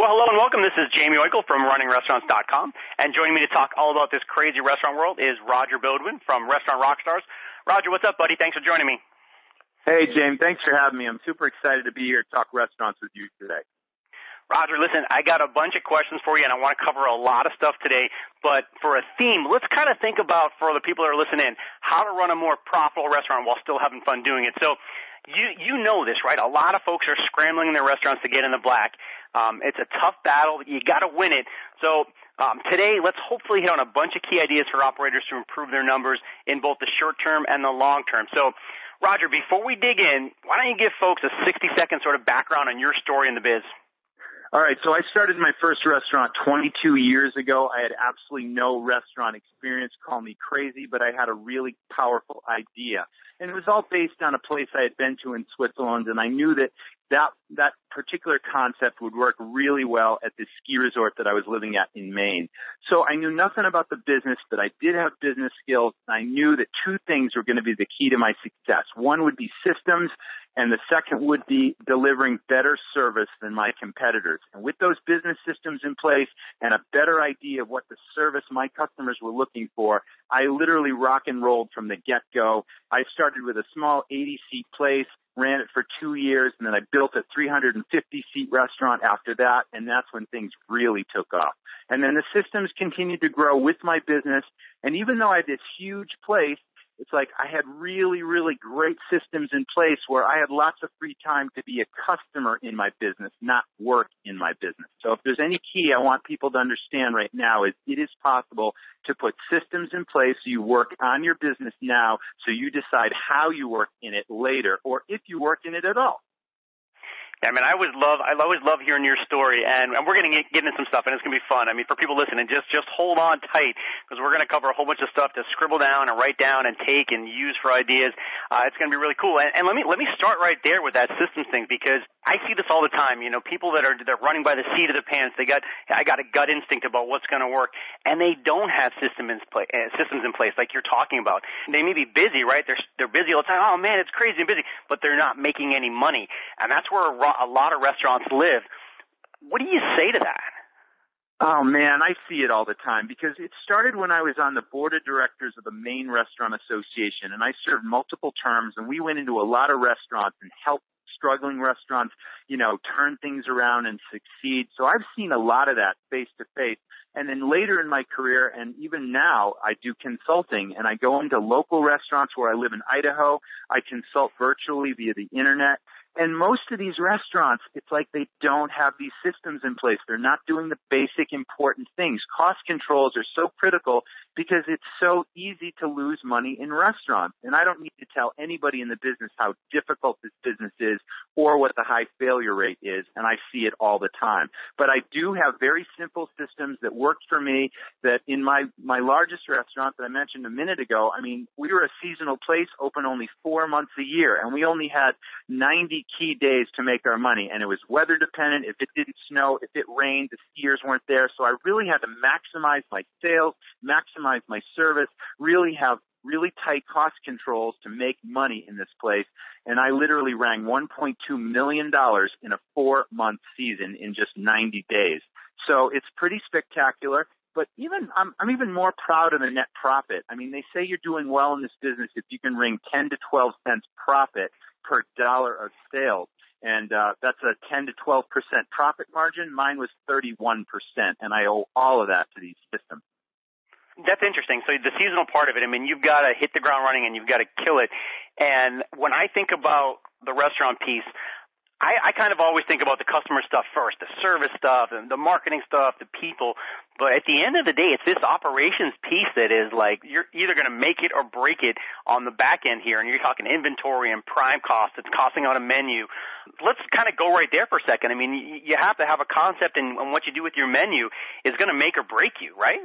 Well, hello and welcome. This is Jaime Oikle from RunningRestaurants.com, and joining me to talk all about this crazy restaurant world is Roger Beaudoin from Restaurant Rockstars. Roger, what's up, buddy? Thanks for joining me. Hey, Jaime. Thanks for having me. I'm super excited to be here to talk restaurants with you today. Roger, listen, I got a bunch of questions for you, and I want to cover a lot of stuff today. But for a theme, let's kind of think about for the people that are listening how to run a more profitable restaurant while still having fun doing it. So, you you know this, right? A lot of folks are scrambling in their restaurants to get in the black. Um, it's a tough battle. You got to win it. So um, today, let's hopefully hit on a bunch of key ideas for operators to improve their numbers in both the short term and the long term. So. Roger, before we dig in, why don't you give folks a 60 second sort of background on your story in the biz? All right, so I started my first restaurant 22 years ago. I had absolutely no restaurant experience. Call me crazy, but I had a really powerful idea. And it was all based on a place I had been to in Switzerland, and I knew that that, that particular concept would work really well at this ski resort that I was living at in Maine. So I knew nothing about the business, but I did have business skills. I knew that two things were going to be the key to my success. One would be systems and the second would be delivering better service than my competitors. And with those business systems in place and a better idea of what the service my customers were looking for, I literally rock and rolled from the get go. I started with a small 80 seat place, ran it for two years, and then I built a 350 seat restaurant after that, and that's when things really took off. And then the systems continued to grow with my business, and even though I had this huge place, it's like I had really, really great systems in place where I had lots of free time to be a customer in my business, not work in my business. So if there's any key I want people to understand right now is it is possible to put systems in place so you work on your business now so you decide how you work in it later or if you work in it at all. I mean, I always love, I always love hearing your story, and, and we're going to get, into some stuff, and it's going to be fun. I mean, for people listening, just just hold on tight because we're going to cover a whole bunch of stuff to scribble down and write down and take and use for ideas. Uh, it's going to be really cool. And, and let me let me start right there with that systems thing because I see this all the time. You know, people that are they're running by the seat of their pants. They got I got a gut instinct about what's going to work, and they don't have system in place, uh, systems in place like you're talking about. They may be busy, right? They're they're busy all the time. Oh man, it's crazy and busy, but they're not making any money, and that's where a, lot of restaurants live. What do you say to that? Oh man, I see it all the time because it started when I was on the board of directors of the Maine Restaurant Association and I served multiple terms and we went into a lot of restaurants and helped struggling restaurants, you know, turn things around and succeed. So I've seen a lot of that face to face. And then later in my career and even now I do consulting and I go into local restaurants where I live in Idaho. I consult virtually via the internet and most of these restaurants, it's like they don't have these systems in place. They're not doing the basic important things. Cost controls are so critical because it's so easy to lose money in restaurants. And I don't need to tell anybody in the business how difficult this business is or what the high failure rate is. And I see it all the time. But I do have very simple systems that work for me that in my, my largest restaurant that I mentioned a minute ago, I mean, we were a seasonal place open only four months a year and we only had 90 key days to make our money, and it was weather dependent. If it didn't snow, if it rained, the skiers weren't there. So I really had to maximize my sales, maximize my service, really have really tight cost controls to make money in this place. And I literally rang $1.2 million in a four month season in just 90 days. So it's pretty spectacular. But even I'm, I'm even more proud of the net profit. I mean, they say you're doing well in this business if you can ring 10 to 12 cents profit per dollar of sales. And uh, that's a 10 to 12 percent profit margin. Mine was 31 percent, and I owe all of that to these systems. That's interesting. So the seasonal part of it, I mean, you've got to hit the ground running and you've got to kill it. And when I think about the restaurant piece, I, I kind of always think about the customer stuff first, the service stuff and the marketing stuff, the people. But at the end of the day, it's this operations piece that is like you're either going to make it or break it on the back end here. And you're talking inventory and prime cost. It's costing on a menu. Let's kind of go right there for a second. I mean, you have to have a concept, and, and what you do with your menu is going to make or break you, right?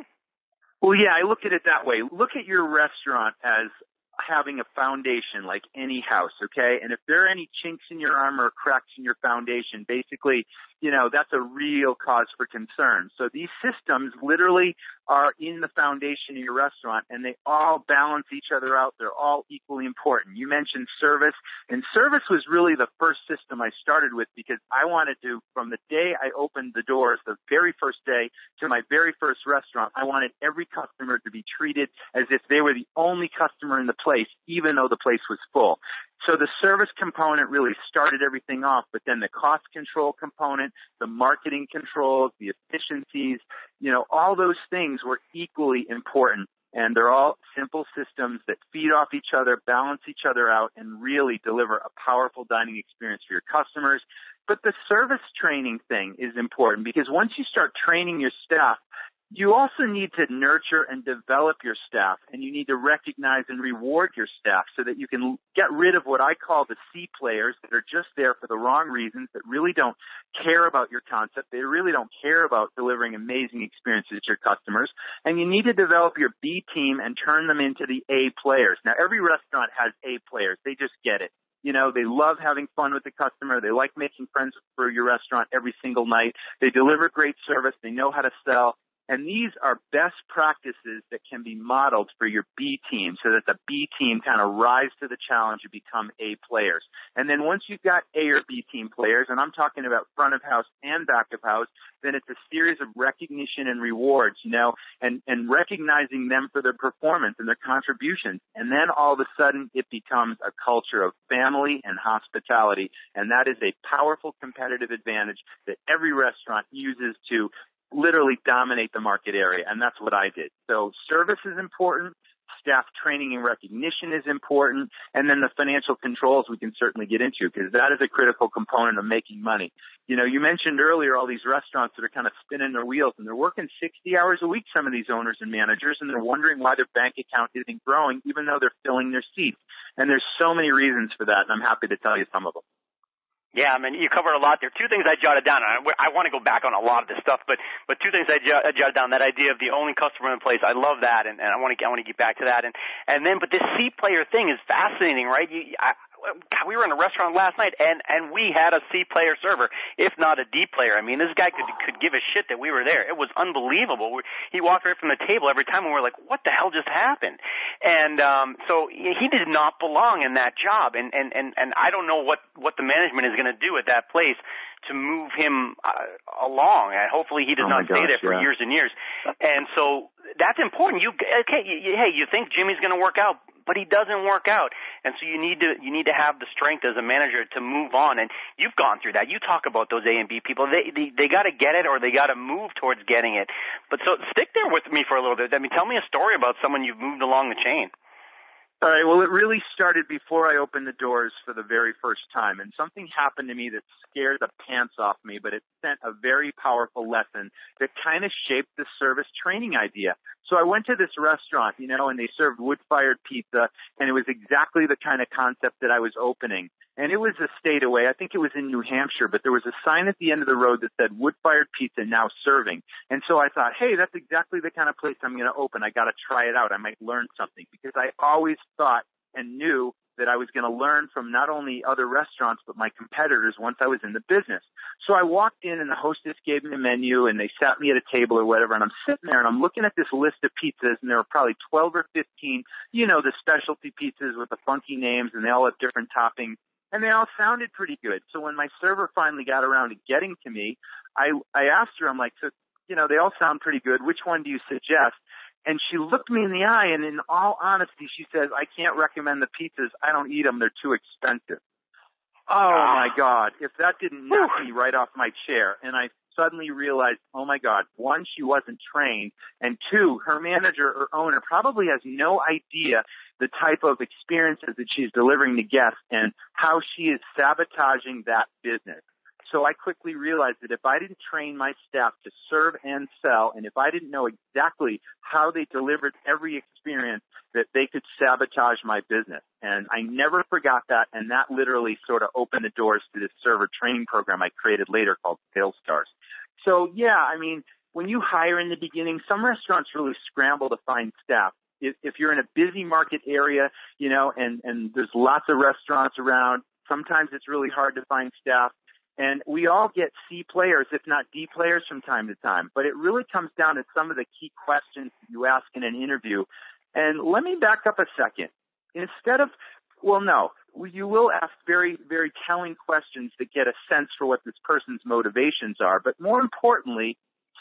Well, yeah, I look at it that way. Look at your restaurant as having a foundation like any house, okay? And if there are any chinks in your armor or cracks in your foundation, basically you know, that's a real cause for concern. So these systems literally are in the foundation of your restaurant and they all balance each other out. They're all equally important. You mentioned service and service was really the first system I started with because I wanted to, from the day I opened the doors, the very first day to my very first restaurant, I wanted every customer to be treated as if they were the only customer in the place, even though the place was full. So the service component really started everything off, but then the cost control component, the marketing controls, the efficiencies, you know, all those things were equally important. And they're all simple systems that feed off each other, balance each other out, and really deliver a powerful dining experience for your customers. But the service training thing is important because once you start training your staff, you also need to nurture and develop your staff and you need to recognize and reward your staff so that you can get rid of what I call the C players that are just there for the wrong reasons, that really don't care about your concept. They really don't care about delivering amazing experiences to your customers. And you need to develop your B team and turn them into the A players. Now every restaurant has A players. They just get it. You know, they love having fun with the customer. They like making friends for your restaurant every single night. They deliver great service. They know how to sell and these are best practices that can be modeled for your B team so that the B team kind of rise to the challenge and become A players. And then once you've got A or B team players, and I'm talking about front of house and back of house, then it's a series of recognition and rewards, you know, and, and recognizing them for their performance and their contributions. And then all of a sudden it becomes a culture of family and hospitality. And that is a powerful competitive advantage that every restaurant uses to literally dominate the market area. And that's what I did. So service is important. Staff training and recognition is important. And then the financial controls we can certainly get into because that is a critical component of making money. You know, you mentioned earlier all these restaurants that are kind of spinning their wheels and they're working 60 hours a week, some of these owners and managers, and they're wondering why their bank account isn't growing even though they're filling their seats. And there's so many reasons for that. And I'm happy to tell you some of them. Yeah, I mean, you covered a lot there. Two things I jotted down. I, I want to go back on a lot of this stuff, but but two things I, I jotted down. That idea of the only customer in place. I love that, and, and I want to I want to get back to that. And and then, but this C player thing is fascinating, right? You, I, God, we were in a restaurant last night, and and we had a C player server, if not a D player. I mean, this guy could could give a shit that we were there. It was unbelievable. We, he walked right from the table every time, and we were like, "What the hell just happened?" And um, so he did not belong in that job, and and and and I don't know what what the management is going to do at that place to move him uh, along. And hopefully, he does oh not gosh, stay there for yeah. years and years. And so that's important. You okay? You, hey, you think Jimmy's going to work out? But he doesn't work out. And so you need to you need to have the strength as a manager to move on. And you've gone through that. You talk about those A and B people. They they, they got to get it or they got to move towards getting it. But so stick there with me for a little bit. I mean, tell me a story about someone you've moved along the chain. All right. Well, it really started before I opened the doors for the very first time. And something happened to me that scared the pants off me, but it sent a very powerful lesson that kind of shaped the service training idea. So I went to this restaurant, you know, and they served wood fired pizza, and it was exactly the kind of concept that I was opening. And it was a state away. I think it was in New Hampshire, but there was a sign at the end of the road that said wood fired pizza now serving. And so I thought, hey, that's exactly the kind of place I'm going to open. I got to try it out. I might learn something because I always thought and knew that I was going to learn from not only other restaurants but my competitors once I was in the business. So I walked in and the hostess gave me a menu and they sat me at a table or whatever and I'm sitting there and I'm looking at this list of pizzas and there were probably 12 or 15, you know, the specialty pizzas with the funky names and they all have different toppings and they all sounded pretty good. So when my server finally got around to getting to me, I I asked her, I'm like, so you know, they all sound pretty good. Which one do you suggest? And she looked me in the eye, and in all honesty, she says, I can't recommend the pizzas. I don't eat them. They're too expensive. Oh ah. my God. If that didn't knock me right off my chair. And I suddenly realized, oh my God, one, she wasn't trained. And two, her manager or owner probably has no idea the type of experiences that she's delivering to guests and how she is sabotaging that business. So I quickly realized that if I didn't train my staff to serve and sell, and if I didn't know exactly how they delivered every experience, that they could sabotage my business. And I never forgot that, and that literally sort of opened the doors to this server training program I created later called Sales Stars. So yeah, I mean, when you hire in the beginning, some restaurants really scramble to find staff. If, if you're in a busy market area, you know, and, and there's lots of restaurants around, sometimes it's really hard to find staff And we all get C players, if not D players from time to time. But it really comes down to some of the key questions you ask in an interview. And let me back up a second. Instead of, well, no, you will ask very, very telling questions that get a sense for what this person's motivations are. But more importantly,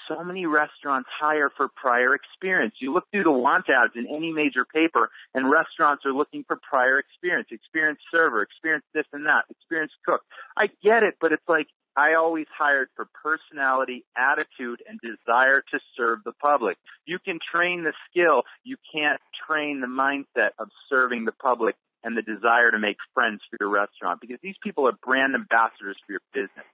so many restaurants hire for prior experience. You look through the want ads in any major paper and restaurants are looking for prior experience, experienced server, experienced this and that, experienced cook. I get it, but it's like I always hired for personality, attitude, and desire to serve the public. You can train the skill. You can't train the mindset of serving the public and the desire to make friends for your restaurant because these people are brand ambassadors for your business.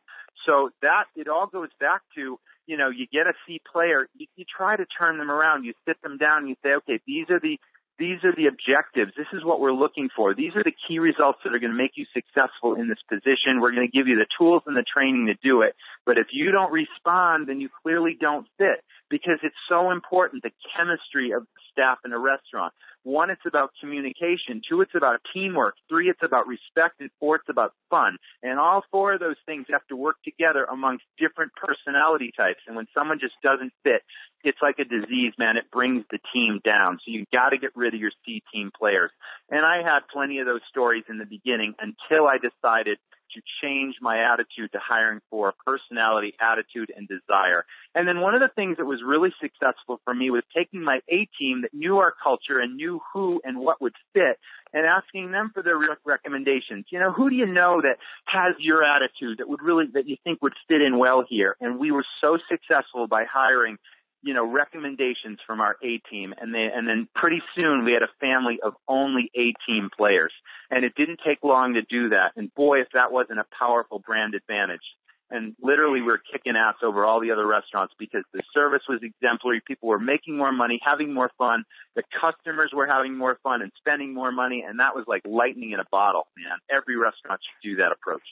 So that it all goes back to, you know, you get a C player, you, you try to turn them around, you sit them down, you say, okay, these are the these are the objectives. This is what we're looking for. These are the key results that are going to make you successful in this position. We're going to give you the tools and the training to do it. But if you don't respond, then you clearly don't fit because it's so important the chemistry of staff in a restaurant. One, it's about communication. Two, it's about teamwork. Three, it's about respect. And four, it's about fun. And all four of those things have to work together amongst different personality types. And when someone just doesn't fit, it's like a disease, man. It brings the team down. So you got to get rid of your C team players. And I had plenty of those stories in the beginning until I decided to change my attitude to hiring for personality, attitude, and desire. And then one of the things that was really successful for me was taking my A team that knew our culture and knew who and what would fit and asking them for their recommendations. You know, who do you know that has your attitude that would really, that you think would fit in well here? And we were so successful by hiring you know, recommendations from our A team and they, and then pretty soon we had a family of only A team players. And it didn't take long to do that. And boy, if that wasn't a powerful brand advantage. And literally we were kicking ass over all the other restaurants because the service was exemplary. People were making more money, having more fun. The customers were having more fun and spending more money. And that was like lightning in a bottle, man. Every restaurant should do that approach.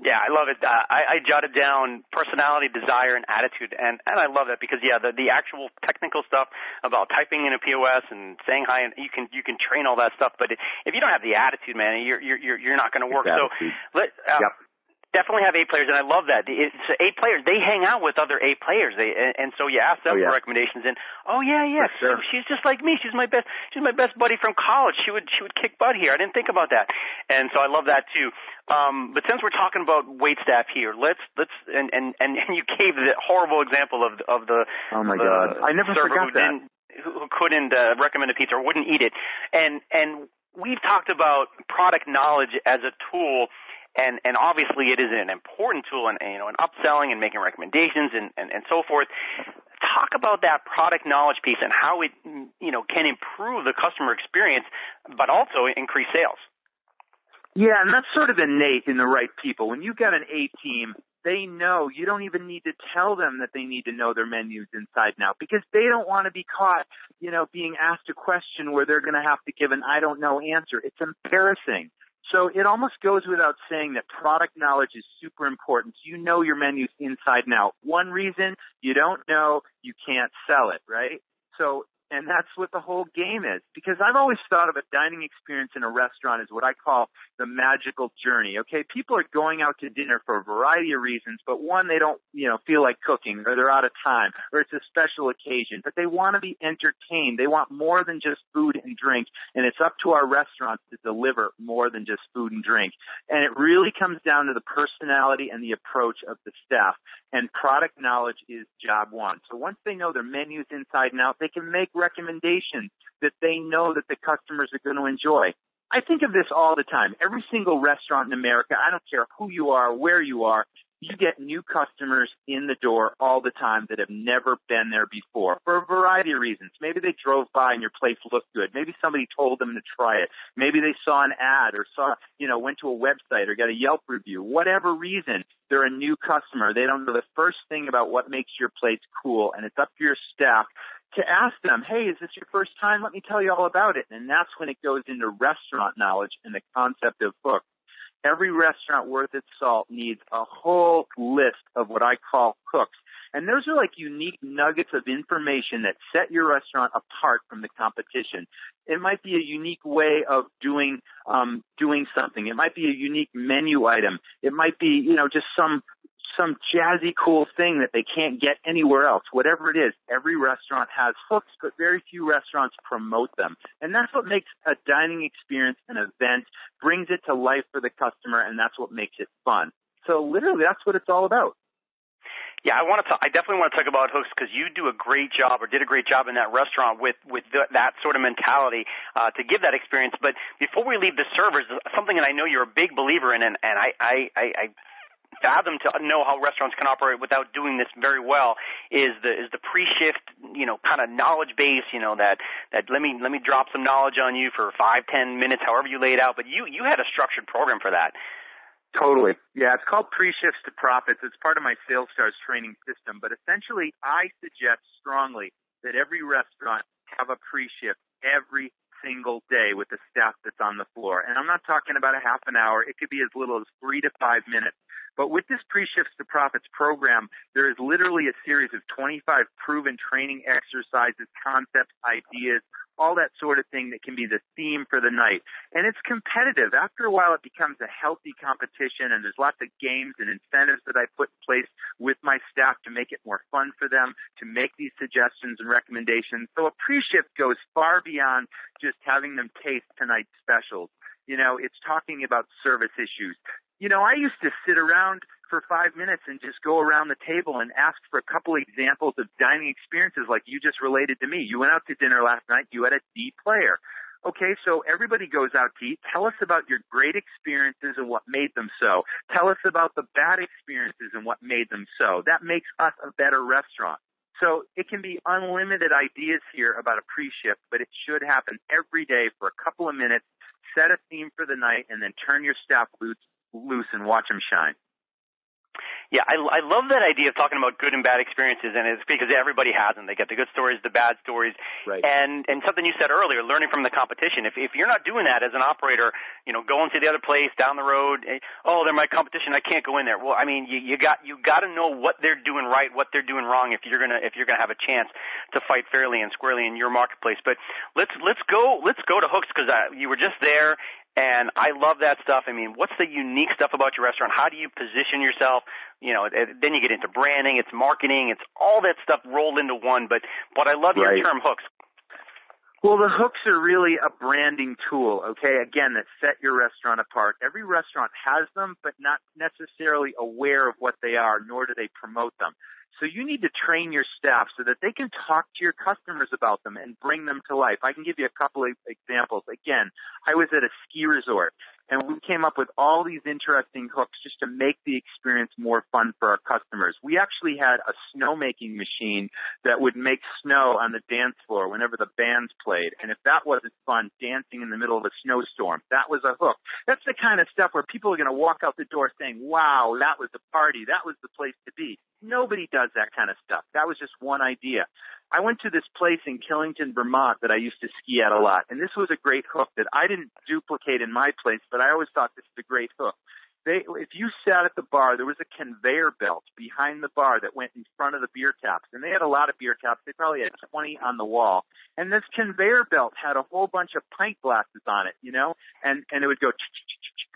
Yeah, I love it. Uh, I, I jotted down personality, desire, and attitude, and and I love that because yeah, the the actual technical stuff about typing in a POS and saying hi, and you can you can train all that stuff, but if you don't have the attitude, man, you're you're you're, not going to work. So let uh, yep definitely have A players, and I love that. It's A players. They hang out with other A players, they, and, and so you ask them oh, yeah. for recommendations. And oh yeah, yeah, sure. she's just like me. She's my best. She's my best buddy from college. She would she would kick butt here. I didn't think about that, and so I love that too. Um, but since we're talking about wait staff here, let's let's and and and you gave the horrible example of of the oh my the god, I never forgot who that. Who couldn't uh, recommend a pizza or wouldn't eat it, and and we've talked about product knowledge as a tool and and obviously it is an important tool in you know in upselling and making recommendations and, and and so forth talk about that product knowledge piece and how it you know can improve the customer experience but also increase sales yeah and that's sort of innate in the right people when you've got an a team they know you don't even need to tell them that they need to know their menus inside and out because they don't want to be caught, you know, being asked a question where they're going to have to give an I don't know answer. It's embarrassing. So it almost goes without saying that product knowledge is super important. You know your menus inside and out. One reason you don't know, you can't sell it, right? So and that's what the whole game is. Because I've always thought of a dining experience in a restaurant as what I call the magical journey. Okay, people are going out to dinner for a variety of reasons, but one, they don't, you know, feel like cooking or they're out of time or it's a special occasion, but they want to be entertained. They want more than just food and drink. And it's up to our restaurants to deliver more than just food and drink. And it really comes down to the personality and the approach of the staff. And product knowledge is job one. So once they know their menus inside and out, they can make recommendations that they know that the customers are going to enjoy. I think of this all the time. Every single restaurant in America, I don't care who you are, where you are, you get new customers in the door all the time that have never been there before for a variety of reasons. Maybe they drove by and your place looked good. Maybe somebody told them to try it. Maybe they saw an ad or saw, you know, went to a website or got a Yelp review. Whatever reason, they're a new customer. They don't know the first thing about what makes your place cool and it's up to your staff to ask them, hey, is this your first time? Let me tell you all about it. And that's when it goes into restaurant knowledge and the concept of hook. Every restaurant worth its salt needs a whole list of what I call hooks. And those are like unique nuggets of information that set your restaurant apart from the competition. It might be a unique way of doing um, doing something. It might be a unique menu item. It might be you know just some some jazzy cool thing that they can't get anywhere else. Whatever it is, every restaurant has hooks, but very few restaurants promote them. And that's what makes a dining experience an event, brings it to life for the customer, and that's what makes it fun. So literally, that's what it's all about. Yeah, I want to. I definitely want to talk about hooks because you do a great job, or did a great job in that restaurant with with the, that sort of mentality uh, to give that experience. But before we leave the servers, something that I know you're a big believer in, and, and I, I, I fathom to know how restaurants can operate without doing this very well is the is the pre-shift you know kind of knowledge base you know that that let me let me drop some knowledge on you for five ten minutes however you lay it out but you you had a structured program for that Totally. Yeah, it's called pre-shifts to profits. It's part of my Sales Stars training system. But essentially, I suggest strongly that every restaurant have a pre-shift every single day with the staff that's on the floor. And I'm not talking about a half an hour. It could be as little as three to five minutes. But with this pre-shifts to profits program, there is literally a series of 25 proven training exercises, concepts, ideas, all that sort of thing that can be the theme for the night. And it's competitive. After a while, it becomes a healthy competition, and there's lots of games and incentives that I put in place with my staff to make it more fun for them, to make these suggestions and recommendations. So a pre-shift goes far beyond just having them taste tonight's specials. You know, it's talking about service issues. You know, I used to sit around for five minutes and just go around the table and ask for a couple examples of dining experiences like you just related to me. You went out to dinner last night, you had a D player. Okay, so everybody goes out to eat. Tell us about your great experiences and what made them so. Tell us about the bad experiences and what made them so. That makes us a better restaurant. So it can be unlimited ideas here about a pre-shift, but it should happen every day for a couple of minutes. Set a theme for the night and then turn your staff loose loose and watch them shine. Yeah, I, I love that idea of talking about good and bad experiences, and it's because everybody has them. They get the good stories, the bad stories, right. and and something you said earlier, learning from the competition. If if you're not doing that as an operator, you know, going to the other place down the road, eh, oh, they're my competition, I can't go in there. Well, I mean, you you got you got to know what they're doing right, what they're doing wrong, if you're gonna if you're gonna have a chance to fight fairly and squarely in your marketplace. But let's let's go let's go to hooks because you were just there and I love that stuff. I mean, what's the unique stuff about your restaurant? How do you position yourself? You know, eh, then you get into branding, it's marketing, it's all that stuff rolled into one. But but I love right. your term hooks. Well, the hooks are really a branding tool, okay? Again, that set your restaurant apart. Every restaurant has them, but not necessarily aware of what they are, nor do they promote them. So you need to train your staff so that they can talk to your customers about them and bring them to life. I can give you a couple of examples. Again, I was at a ski resort and we came up with all these interesting hooks just to make the experience more fun for our customers. We actually had a snowmaking machine that would make snow on the dance floor whenever the bands played. And if that wasn't fun, dancing in the middle of a snowstorm, that was a hook. That's the kind of stuff where people are going to walk out the door saying, wow, that was the party. That was the place to be. Nobody does that kind of stuff. That was just one idea. I went to this place in Killington, Vermont that I used to ski at a lot, and this was a great hook that I didn't duplicate in my place, but I always thought this was a great hook. They, if you sat at the bar, there was a conveyor belt behind the bar that went in front of the beer taps, and they had a lot of beer taps. They probably had 20 on the wall, and this conveyor belt had a whole bunch of pint glasses on it, you know, and and it would go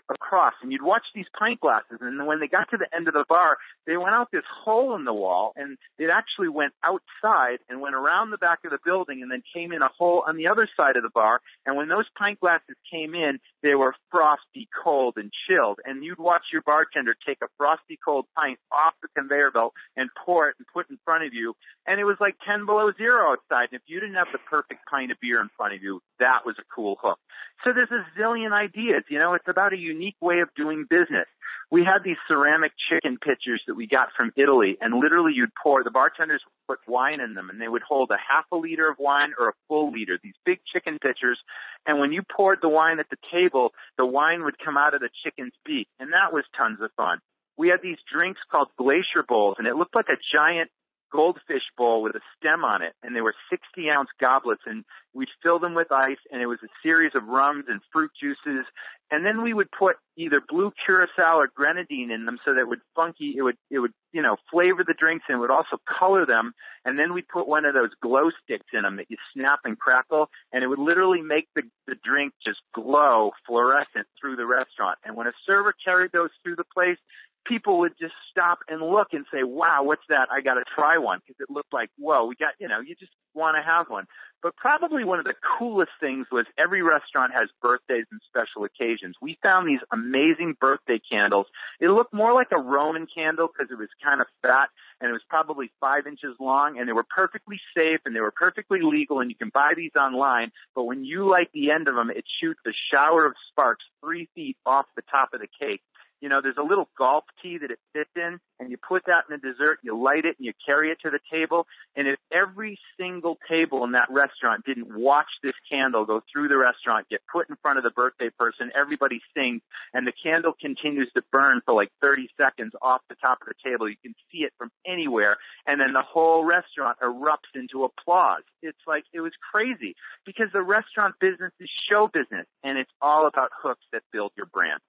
across and you'd watch these pint glasses and when they got to the end of the bar they went out this hole in the wall and it actually went outside and went around the back of the building and then came in a hole on the other side of the bar and when those pint glasses came in they were frosty cold and chilled and you'd watch your bartender take a frosty cold pint off the conveyor belt and pour it and put it in front of you and it was like 10 below zero outside and if you didn't have the perfect pint of beer in front of you that was a cool hook. So there's a zillion ideas you know it's about a way of doing business. We had these ceramic chicken pitchers that we got from Italy, and literally you'd pour, the bartenders put wine in them, and they would hold a half a liter of wine or a full liter, these big chicken pitchers. And when you poured the wine at the table, the wine would come out of the chicken's beak, and that was tons of fun. We had these drinks called glacier bowls, and it looked like a giant goldfish bowl with a stem on it, and they were 60 ounce goblets, and we'd fill them with ice, and it was a series of rums and fruit juices, and then we would put either blue curacao or grenadine in them so that it would funky, it would, it would, you know, flavor the drinks and would also color them, and then we'd put one of those glow sticks in them that you snap and crackle, and it would literally make the, the drink just glow fluorescent through the restaurant. And when a server carried those through the place, people would just stop and look and say, wow, what's that? I got to try one because it looked like, whoa, we got, you know, you just want to have one. But probably one of the coolest things was every restaurant has birthdays and special occasions. We found these amazing birthday candles. It looked more like a Roman candle because it was kind of fat and it was probably five inches long and they were perfectly safe and they were perfectly legal and you can buy these online. But when you light the end of them, it shoots a shower of sparks three feet off the top of the cake you know, there's a little golf tee that it fits in, and you put that in the dessert, you light it, and you carry it to the table. And if every single table in that restaurant didn't watch this candle go through the restaurant, get put in front of the birthday person, everybody sings, and the candle continues to burn for like 30 seconds off the top of the table. You can see it from anywhere, and then the whole restaurant erupts into applause. It's like it was crazy because the restaurant business is show business, and it's all about hooks that build your brand.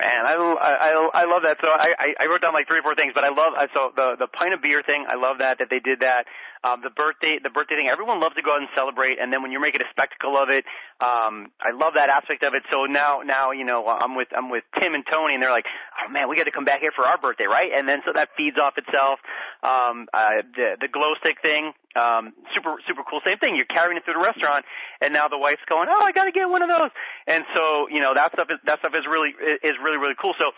Man, I, I I love that. So I I wrote down like three or four things, but I love so the the pint of beer thing. I love that that they did that. Um, the birthday the birthday thing. Everyone loves to go out and celebrate, and then when you're making a spectacle of it, um, I love that aspect of it. So now now you know I'm with I'm with Tim and Tony, and they're like, oh man, we got to come back here for our birthday, right? And then so that feeds off itself. Um, uh, the the glow stick thing, um, super super cool. Same thing. You're carrying it through the restaurant, and now the wife's going, oh, I got to get one of those. And so you know that stuff is that stuff is really is really really cool. So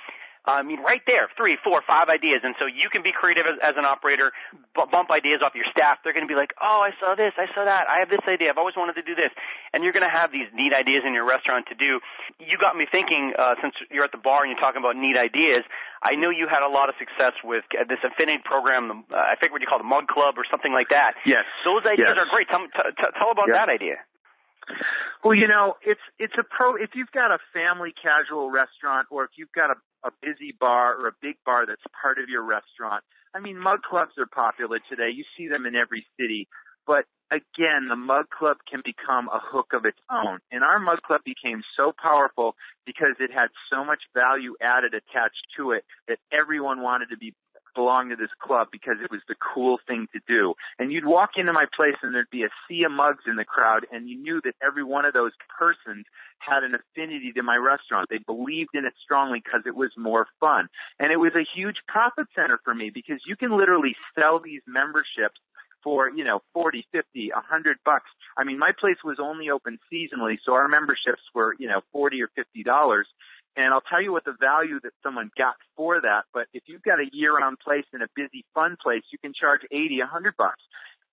I mean, right there, three, four, five ideas. And so you can be creative as, as an operator, b- bump ideas off your staff. They're going to be like, oh, I saw this, I saw that, I have this idea, I've always wanted to do this. And you're going to have these neat ideas in your restaurant to do. You got me thinking, uh, since you're at the bar and you're talking about neat ideas, I know you had a lot of success with this affinity program, uh, I think what you call the Mug Club or something like that. Yes. Those ideas yes. are great. Tell, t- t- tell about that idea. Well, you know, it's it's a pro. If you've got a family casual restaurant, or if you've got a, a busy bar or a big bar that's part of your restaurant, I mean, mug clubs are popular today. You see them in every city. But again, the mug club can become a hook of its own. And our mug club became so powerful because it had so much value added attached to it that everyone wanted to be belong to this club because it was the cool thing to do. And you'd walk into my place and there'd be a sea of mugs in the crowd and you knew that every one of those persons had an affinity to my restaurant. They believed in it strongly because it was more fun. And it was a huge profit center for me because you can literally sell these memberships for, you know, 40, 50, 100 bucks. I mean, my place was only open seasonally, so our memberships were, you know, 40 or 50 dollars. And I'll tell you what the value that someone got for that. But if you've got a year-round place and a busy, fun place, you can charge 80, 100 bucks.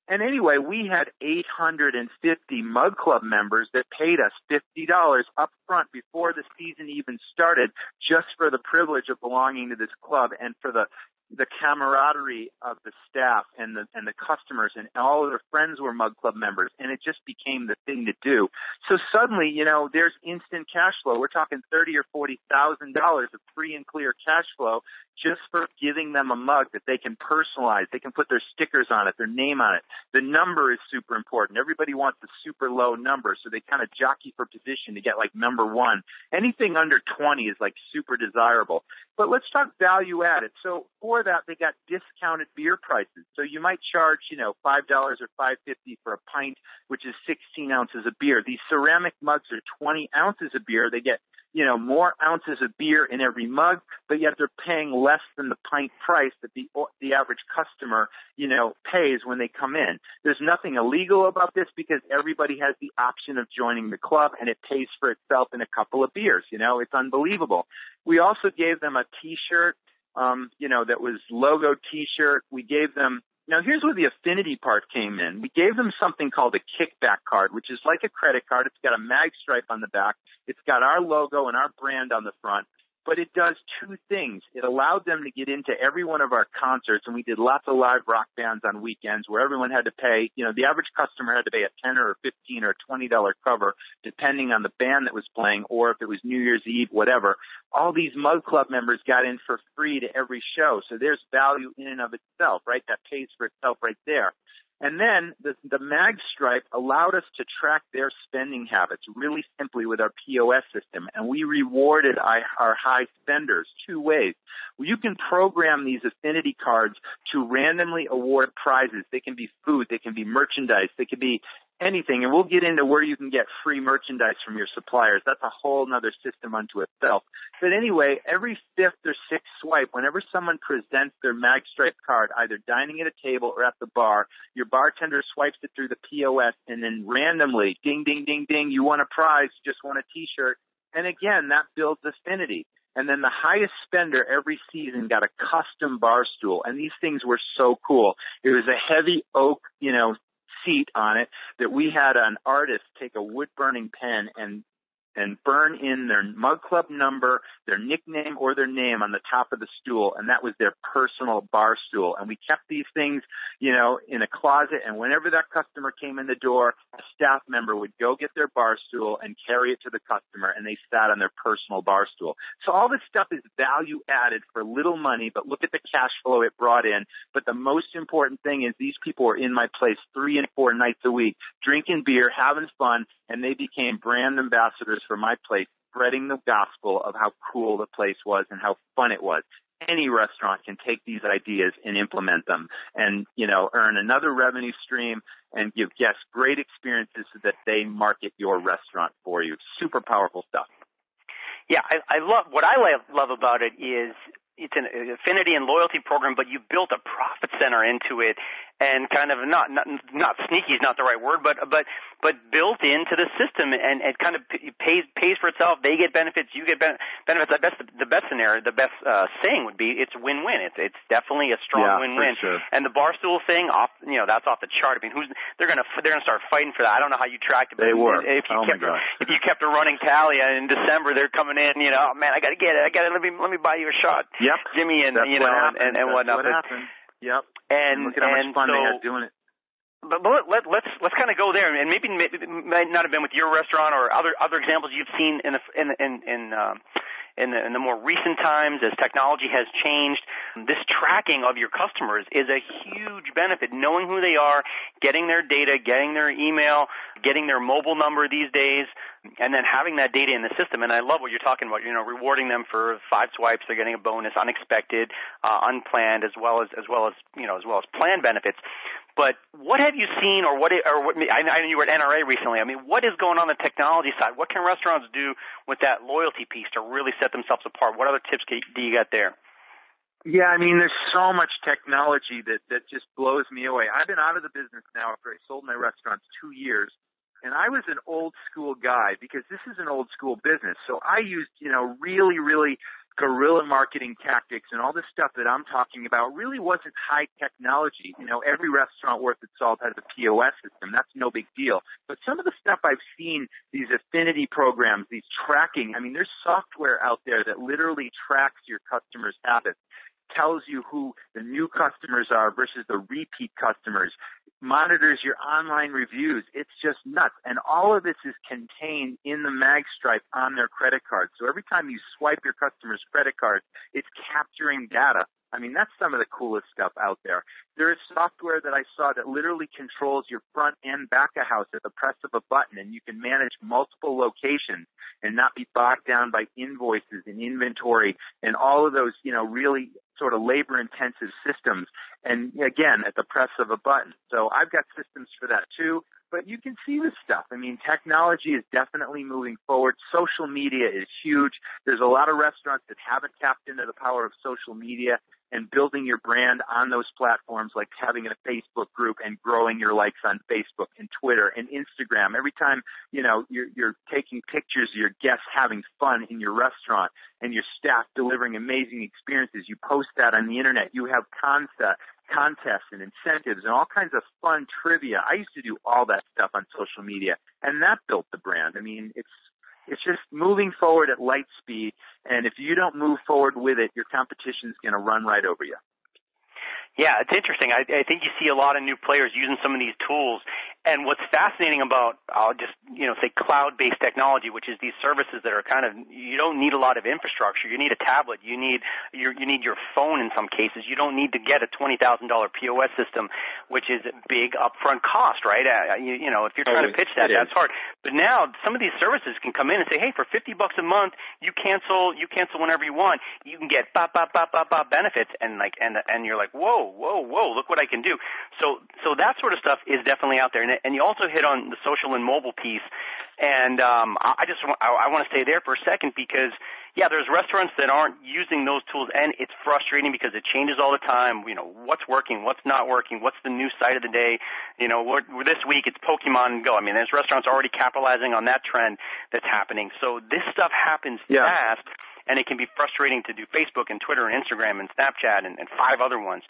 And anyway, we had 850 Mug Club members that paid us $50 up front before the season even started just for the privilege of belonging to this club and for the the camaraderie of the staff and the and the customers and all of their friends were Mug Club members, and it just became the thing to do. So suddenly, you know, there's instant cash flow. We're talking thirty or forty thousand dollars of free and clear cash flow just for giving them a mug that they can personalize. They can put their stickers on it, their name on it. The number is super important. Everybody wants a super low number, so they kind of jockey for position to get like number one. Anything under 20 is like super desirable. But let's talk value added. So for that, they got discounted beer prices. So you might charge, you know, $5 or 5.50 for a pint, which is 16 ounces of beer. These ceramic mugs are 20 ounces of beer. They get you know, more ounces of beer in every mug, but yet they're paying less than the pint price that the the average customer, you know, pays when they come in. There's nothing illegal about this because everybody has the option of joining the club and it pays for itself in a couple of beers, you know, it's unbelievable. We also gave them a t-shirt um, you know, that was logo t-shirt. We gave them now here's where the affinity part came in. We gave them something called a kickback card, which is like a credit card. It's got a mag stripe on the back. It's got our logo and our brand on the front. But it does two things. It allowed them to get into every one of our concerts, and we did lots of live rock bands on weekends where everyone had to pay, you know, the average customer had to pay a 10 or 15 or $20 cover, depending on the band that was playing, or if it was New Year's Eve, whatever. All these Mug Club members got in for free to every show, so there's value in and of itself, right? That pays for itself right there. And then the, the mag stripe allowed us to track their spending habits really simply with our POS system. And we rewarded our high spenders two ways. You can program these affinity cards to randomly award prizes. They can be food, they can be merchandise, they can be anything. And we'll get into where you can get free merchandise from your suppliers. That's a whole other system unto itself. But anyway, every fifth or sixth swipe, whenever someone presents their MagStripe card, either dining at a table or at the bar, your bartender swipes it through the POS and then randomly, ding, ding, ding, ding, you want a prize, you just want a t-shirt. And again, that builds affinity. And then the highest spender every season got a custom bar stool. And these things were so cool. It was a heavy oak, you know, seat on it that we had an artist take a wood burning pen and and burn in their mug club number, their nickname or their name on the top of the stool, and that was their personal bar stool. And we kept these things, you know, in a closet, and whenever that customer came in the door, a staff member would go get their bar stool and carry it to the customer, and they sat on their personal bar stool. So all this stuff is value added for little money, but look at the cash flow it brought in. But the most important thing is these people were in my place three and four nights a week, drinking beer, having fun, and they became brand ambassadors for my place, spreading the gospel of how cool the place was and how fun it was. Any restaurant can take these ideas and implement them and, you know, earn another revenue stream and give guests great experiences so that they market your restaurant for you. Super powerful stuff. Yeah, I, I love what I love about it is it's an affinity and loyalty program, but you built a profit center into it and kind of not not not sneaky is not the right word, but but but built into the system and it kind of pays pays for itself. They get benefits, you get ben- benefits. The best the best scenario, the best uh, saying would be it's win win. It's it's definitely a strong yeah, win win. Sure. And the barstool thing, off you know that's off the chart. I mean, who's they're gonna they're gonna start fighting for that. I don't know how you tracked it. But they were. If you oh kept a, if you kept a running tally in December, they're coming in. You know, oh, man, I gotta get it. I gotta let me let me buy you a shot. Yep. Jimmy and that's you know and, and, and whatnot. What happened. Yep. And, and look at how much fun so, they had doing it. But, but let, let's let's kind of go there, and maybe it might not have been with your restaurant or other other examples you've seen in the in in in, um, in, the, in the more recent times as technology has changed. This tracking of your customers is a huge benefit. Knowing who they are, getting their data, getting their email, getting their mobile number these days, and then having that data in the system. And I love what you're talking about. You know, rewarding them for five swipes, they're getting a bonus, unexpected, uh, unplanned, as well as as well as you know as well as planned benefits. But what have you seen, or what, or what? I know you were at NRA recently. I mean, what is going on the technology side? What can restaurants do with that loyalty piece to really set themselves apart? What other tips do you got there? Yeah, I mean, there's so much technology that that just blows me away. I've been out of the business now after I sold my restaurants two years, and I was an old school guy because this is an old school business. So I used, you know, really, really guerrilla marketing tactics and all this stuff that I'm talking about really wasn't high technology. You know, every restaurant worth its salt has a POS system. That's no big deal. But some of the stuff I've seen, these affinity programs, these tracking, I mean, there's software out there that literally tracks your customers' habits tells you who the new customers are versus the repeat customers, monitors your online reviews. It's just nuts. And all of this is contained in the mag stripe on their credit card. So every time you swipe your customer's credit card, it's capturing data. I mean, that's some of the coolest stuff out there. There is software that I saw that literally controls your front and back of house at the press of a button, and you can manage multiple locations and not be bogged down by invoices and inventory and all of those, you know, really sort of labor intensive systems. And again, at the press of a button. So I've got systems for that too. But you can see this stuff. I mean, technology is definitely moving forward. Social media is huge. There's a lot of restaurants that haven't tapped into the power of social media and building your brand on those platforms, like having a Facebook group and growing your likes on Facebook and Twitter and Instagram. Every time, you know, you're, you're taking pictures of your guests having fun in your restaurant and your staff delivering amazing experiences, you post that on the internet. You have concept, contests and incentives and all kinds of fun trivia. I used to do all that stuff on social media and that built the brand. I mean, it's, It's just moving forward at light speed, and if you don't move forward with it, your competition is going to run right over you. Yeah, it's interesting. I, I think you see a lot of new players using some of these tools. And what's fascinating about, I'll just, you know, say cloud-based technology, which is these services that are kind of, you don't need a lot of infrastructure. You need a tablet. You need, your, you need your phone in some cases. You don't need to get a $20,000 POS system, which is a big upfront cost, right? Uh, you, you know, if you're trying to pitch that, that's hard. But now some of these services can come in and say, hey, for 50 bucks a month, you cancel, you cancel whenever you want. You can get bop, bop, bop, bop, bop benefits. And like, and, and you're like, whoa, whoa, whoa, look what I can do. So, so that sort of stuff is definitely out there. And, and you also hit on the social and mobile piece. And um, I just want, I, I want to stay there for a second because yeah, there's restaurants that aren't using those tools, and it's frustrating because it changes all the time. You know, what's working, what's not working, what's the new site of the day. You know, we're, this week it's Pokemon Go. I mean, there's restaurants already capitalizing on that trend that's happening. So this stuff happens yeah. fast and it can be frustrating to do Facebook and Twitter and Instagram and Snapchat and, and five other ones.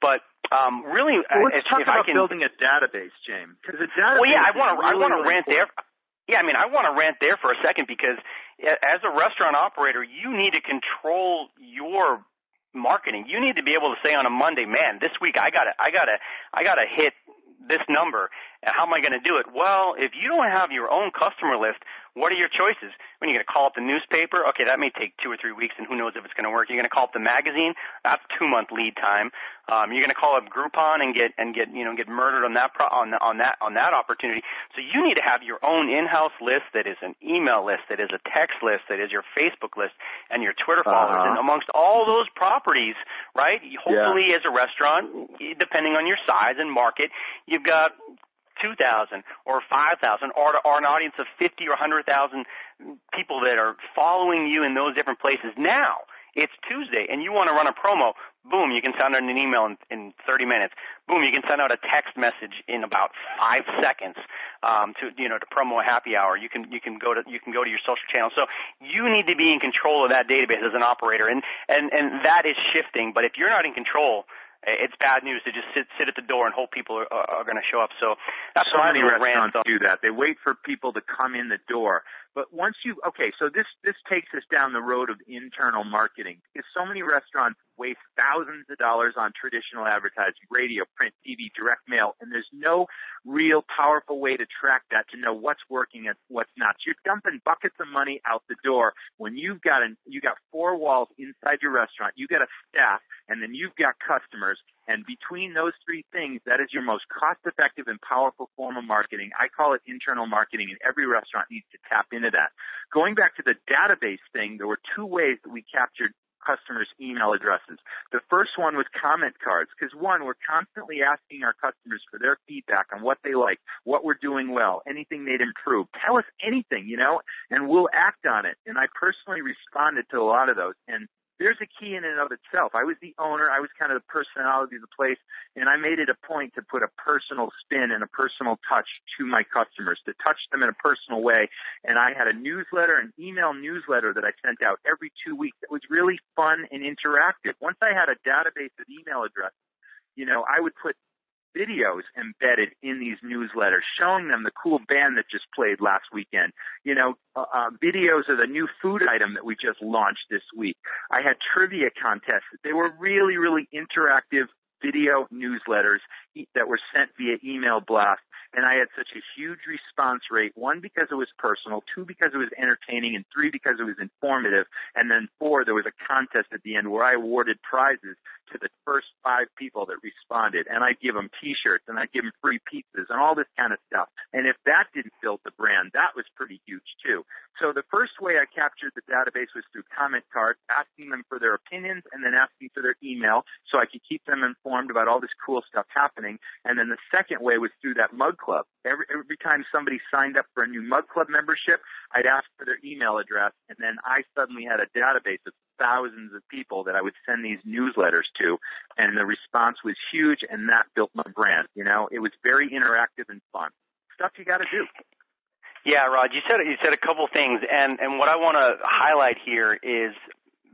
But um, really, well, let's if, talk if about I can, building a database, James. Because a database. Well, yeah, I want to. Really, I want to really rant important. there. Yeah, I mean, I want to rant there for a second because as a restaurant operator, you need to control your marketing. You need to be able to say on a Monday, man, this week I got to, I got to, I got to hit this number. How am I going to do it? Well, if you don't have your own customer list, what are your choices? When you're going to call up the newspaper, okay, that may take two or three weeks, and who knows if it's going to work. You're going to call up the magazine, that's two month lead time. Um, you're going to call up Groupon and get and get you know get murdered on that pro- on on that on that opportunity. So you need to have your own in-house list that is an email list, that is a text list, that is your Facebook list, and your Twitter followers. Uh-huh. And amongst all those properties, right? Hopefully, as a restaurant, depending on your size and market, you've got 2,000 or 5,000 or, or an audience of 50 or 100,000 people that are following you in those different places. Now, it's Tuesday and you want to run a promo, boom, you can send out an email in, in 30 minutes. Boom, you can send out a text message in about five seconds um, to you know to promo a happy hour. You can you can go to you can go to your social channels. So you need to be in control of that database as an operator, and and and that is shifting. But if you're not in control, it's bad news to just sit sit at the door and hope people are, are going to show up. So that's so many restaurants rant, do that. They wait for people to come in the door. But once you okay, so this this takes us down the road of internal marketing because so many restaurants waste thousands of dollars on traditional advertising, radio, print, TV, direct mail, and there's no real powerful way to track that to know what's working and what's not. You're dumping buckets of money out the door when you've got an you got four walls inside your restaurant, you got a staff, and then you've got customers. And between those three things, that is your most cost effective and powerful form of marketing. I call it internal marketing, and every restaurant needs to tap into that. Going back to the database thing, there were two ways that we captured customers' email addresses. The first one was comment cards, because one, we're constantly asking our customers for their feedback on what they like, what we're doing well, anything they'd improve. Tell us anything, you know, and we'll act on it. And I personally responded to a lot of those. And there's a key in and of itself. I was the owner. I was kind of the personality of the place, and I made it a point to put a personal spin and a personal touch to my customers, to touch them in a personal way. And I had a newsletter, an email newsletter that I sent out every two weeks that was really fun and interactive. Once I had a database of email addresses, you know, I would put videos embedded in these newsletters showing them the cool band that just played last weekend. You know, uh, uh, videos of the new food item that we just launched this week. I had trivia contests. They were really, really interactive video newsletters that were sent via email blast and I had such a huge response rate. One, because it was personal. Two, because it was entertaining. And three, because it was informative. And then four, there was a contest at the end where I awarded prizes to the first five people that responded. And I'd give them t-shirts and I'd give them free pizzas and all this kind of stuff. And if that didn't build the brand, that was pretty huge too. So the first way I captured the database was through comment cards, asking them for their opinions and then asking for their email so I could keep them informed about all this cool stuff happening. And then the second way was through that mug club. Every, every time somebody signed up for a new mug club membership, I'd ask for their email address and then I suddenly had a database of thousands of people that I would send these newsletters to and the response was huge and that built my brand. You know, it was very interactive and fun. Stuff you got to do. Yeah, Rod, you said you said a couple things, and and what I want to highlight here is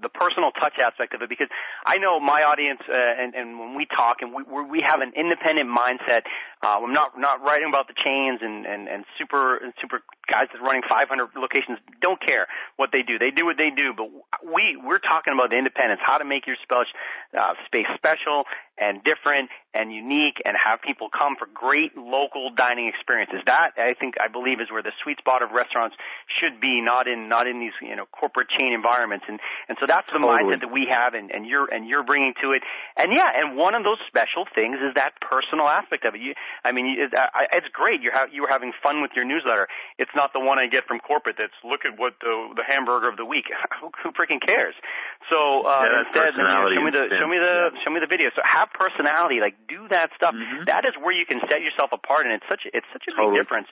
the personal touch aspect of it because I know my audience uh, and and when we talk and we we have an independent mindset. Uh, I'm not not writing about the chains and and and super super guys that are running 500 locations don't care what they do. They do what they do. But we we're talking about the independence, how to make your space uh, space special and different and unique, and have people come for great local dining experiences. That I think I believe is where the sweet spot of restaurants should be, not in not in these you know corporate chain environments. And and so that's the totally. mindset that we have, and, and you're and you're bringing to it. And yeah, and one of those special things is that personal aspect of it. You, I mean, it, it's great. You're ha- you were having fun with your newsletter. It's not the one I get from corporate. That's look at what the the hamburger of the week. who, who freaking cares? So uh, yeah, instead, you know, show me the show me the yeah. show me the video. So have personality. Like do that stuff. Mm-hmm. That is where you can set yourself apart, and it's such it's such a totally. big difference.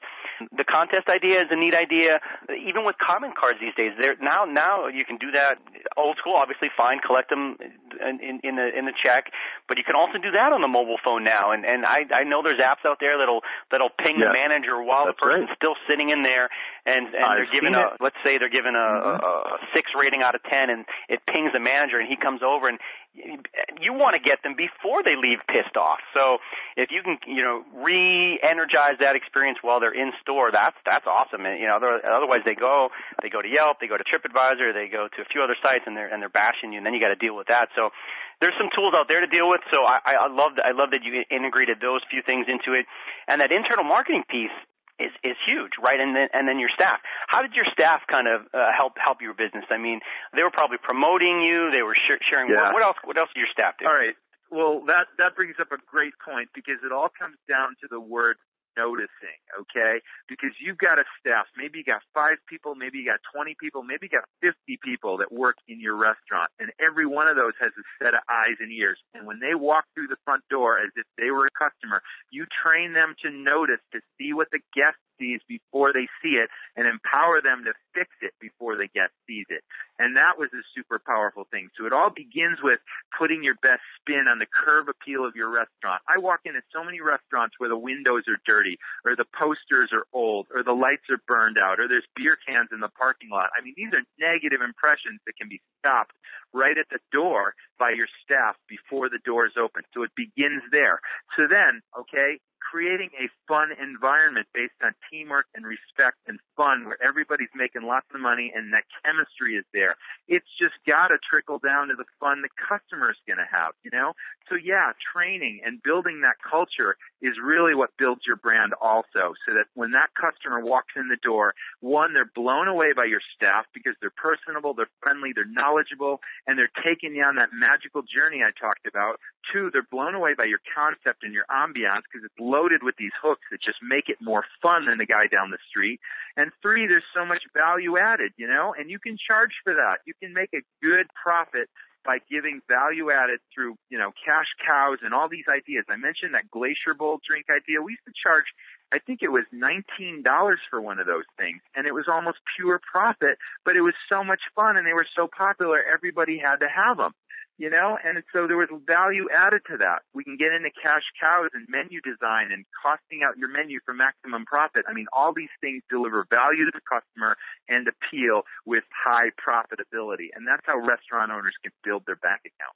The contest idea is a neat idea. Even with comment cards these days, there now now you can do that old school. Obviously, fine, collect them in, in, in the in the check, but you can also do that on the mobile phone now. And and I I know there's apps out there that'll that'll ping yeah. the manager while That's the person's right. still sitting in there, and and I've they're given a it. let's say they're given a, mm-hmm. a, a six rating out of ten, and it pings the manager, and he comes over and you want to get them before they leave pissed off. So if you can, you know, re-energize that experience while they're in store, that's that's awesome. And you know, otherwise they go they go to Yelp, they go to TripAdvisor, they go to a few other sites, and they're and they're bashing you, and then you got to deal with that. So there's some tools out there to deal with. So I, I love I love that you integrated those few things into it, and that internal marketing piece is is huge, right? And then and then your staff. How did your staff kind of uh, help help your business? I mean, they were probably promoting you. They were sh- sharing. Yeah. What, what else? What else did your staff do? All right. Well, that that brings up a great point because it all comes down to the word noticing, okay? Because you've got a staff. Maybe you got five people, maybe you got 20 people, maybe you got 50 people that work in your restaurant, and every one of those has a set of eyes and ears. And when they walk through the front door as if they were a customer, you train them to notice, to see what the guest sees before they see it, and empower them to fix it before the guest sees it. And that was a super powerful thing. So it all begins with putting your best spin on the curb appeal of your restaurant. I walk into so many restaurants where the windows are dirty, or the posters are old, or the lights are burned out, or there's beer cans in the parking lot. I mean, these are negative impressions that can be stopped right at the door by your staff before the door is open. So it begins there. So then, okay, creating a fun environment based on teamwork and respect and fun where everybody's making lots of money and that chemistry is there. It's just got to trickle down to the fun the customer's going to have, you know? So yeah, training and building that culture is really what builds your brand also so that when that customer walks in the door, one, they're blown away by your staff because they're personable, they're friendly, they're knowledgeable, and they're taking you on that magical journey I talked about. Two, they're blown away by your concept and your ambiance because it's loaded with these hooks that just make it more fun than the guy down the street. And three, there's so much value added, you know, and you can charge for that. You can make a good profit by giving value added through, you know, cash cows and all these ideas. I mentioned that Glacier Bowl drink idea. We used to charge, I think it was $19 for one of those things. And it was almost pure profit, but it was so much fun and they were so popular, everybody had to have them you know, and so there was value added to that. We can get into cash cows and menu design and costing out your menu for maximum profit. I mean, all these things deliver value to the customer and appeal with high profitability. And that's how restaurant owners can build their bank account.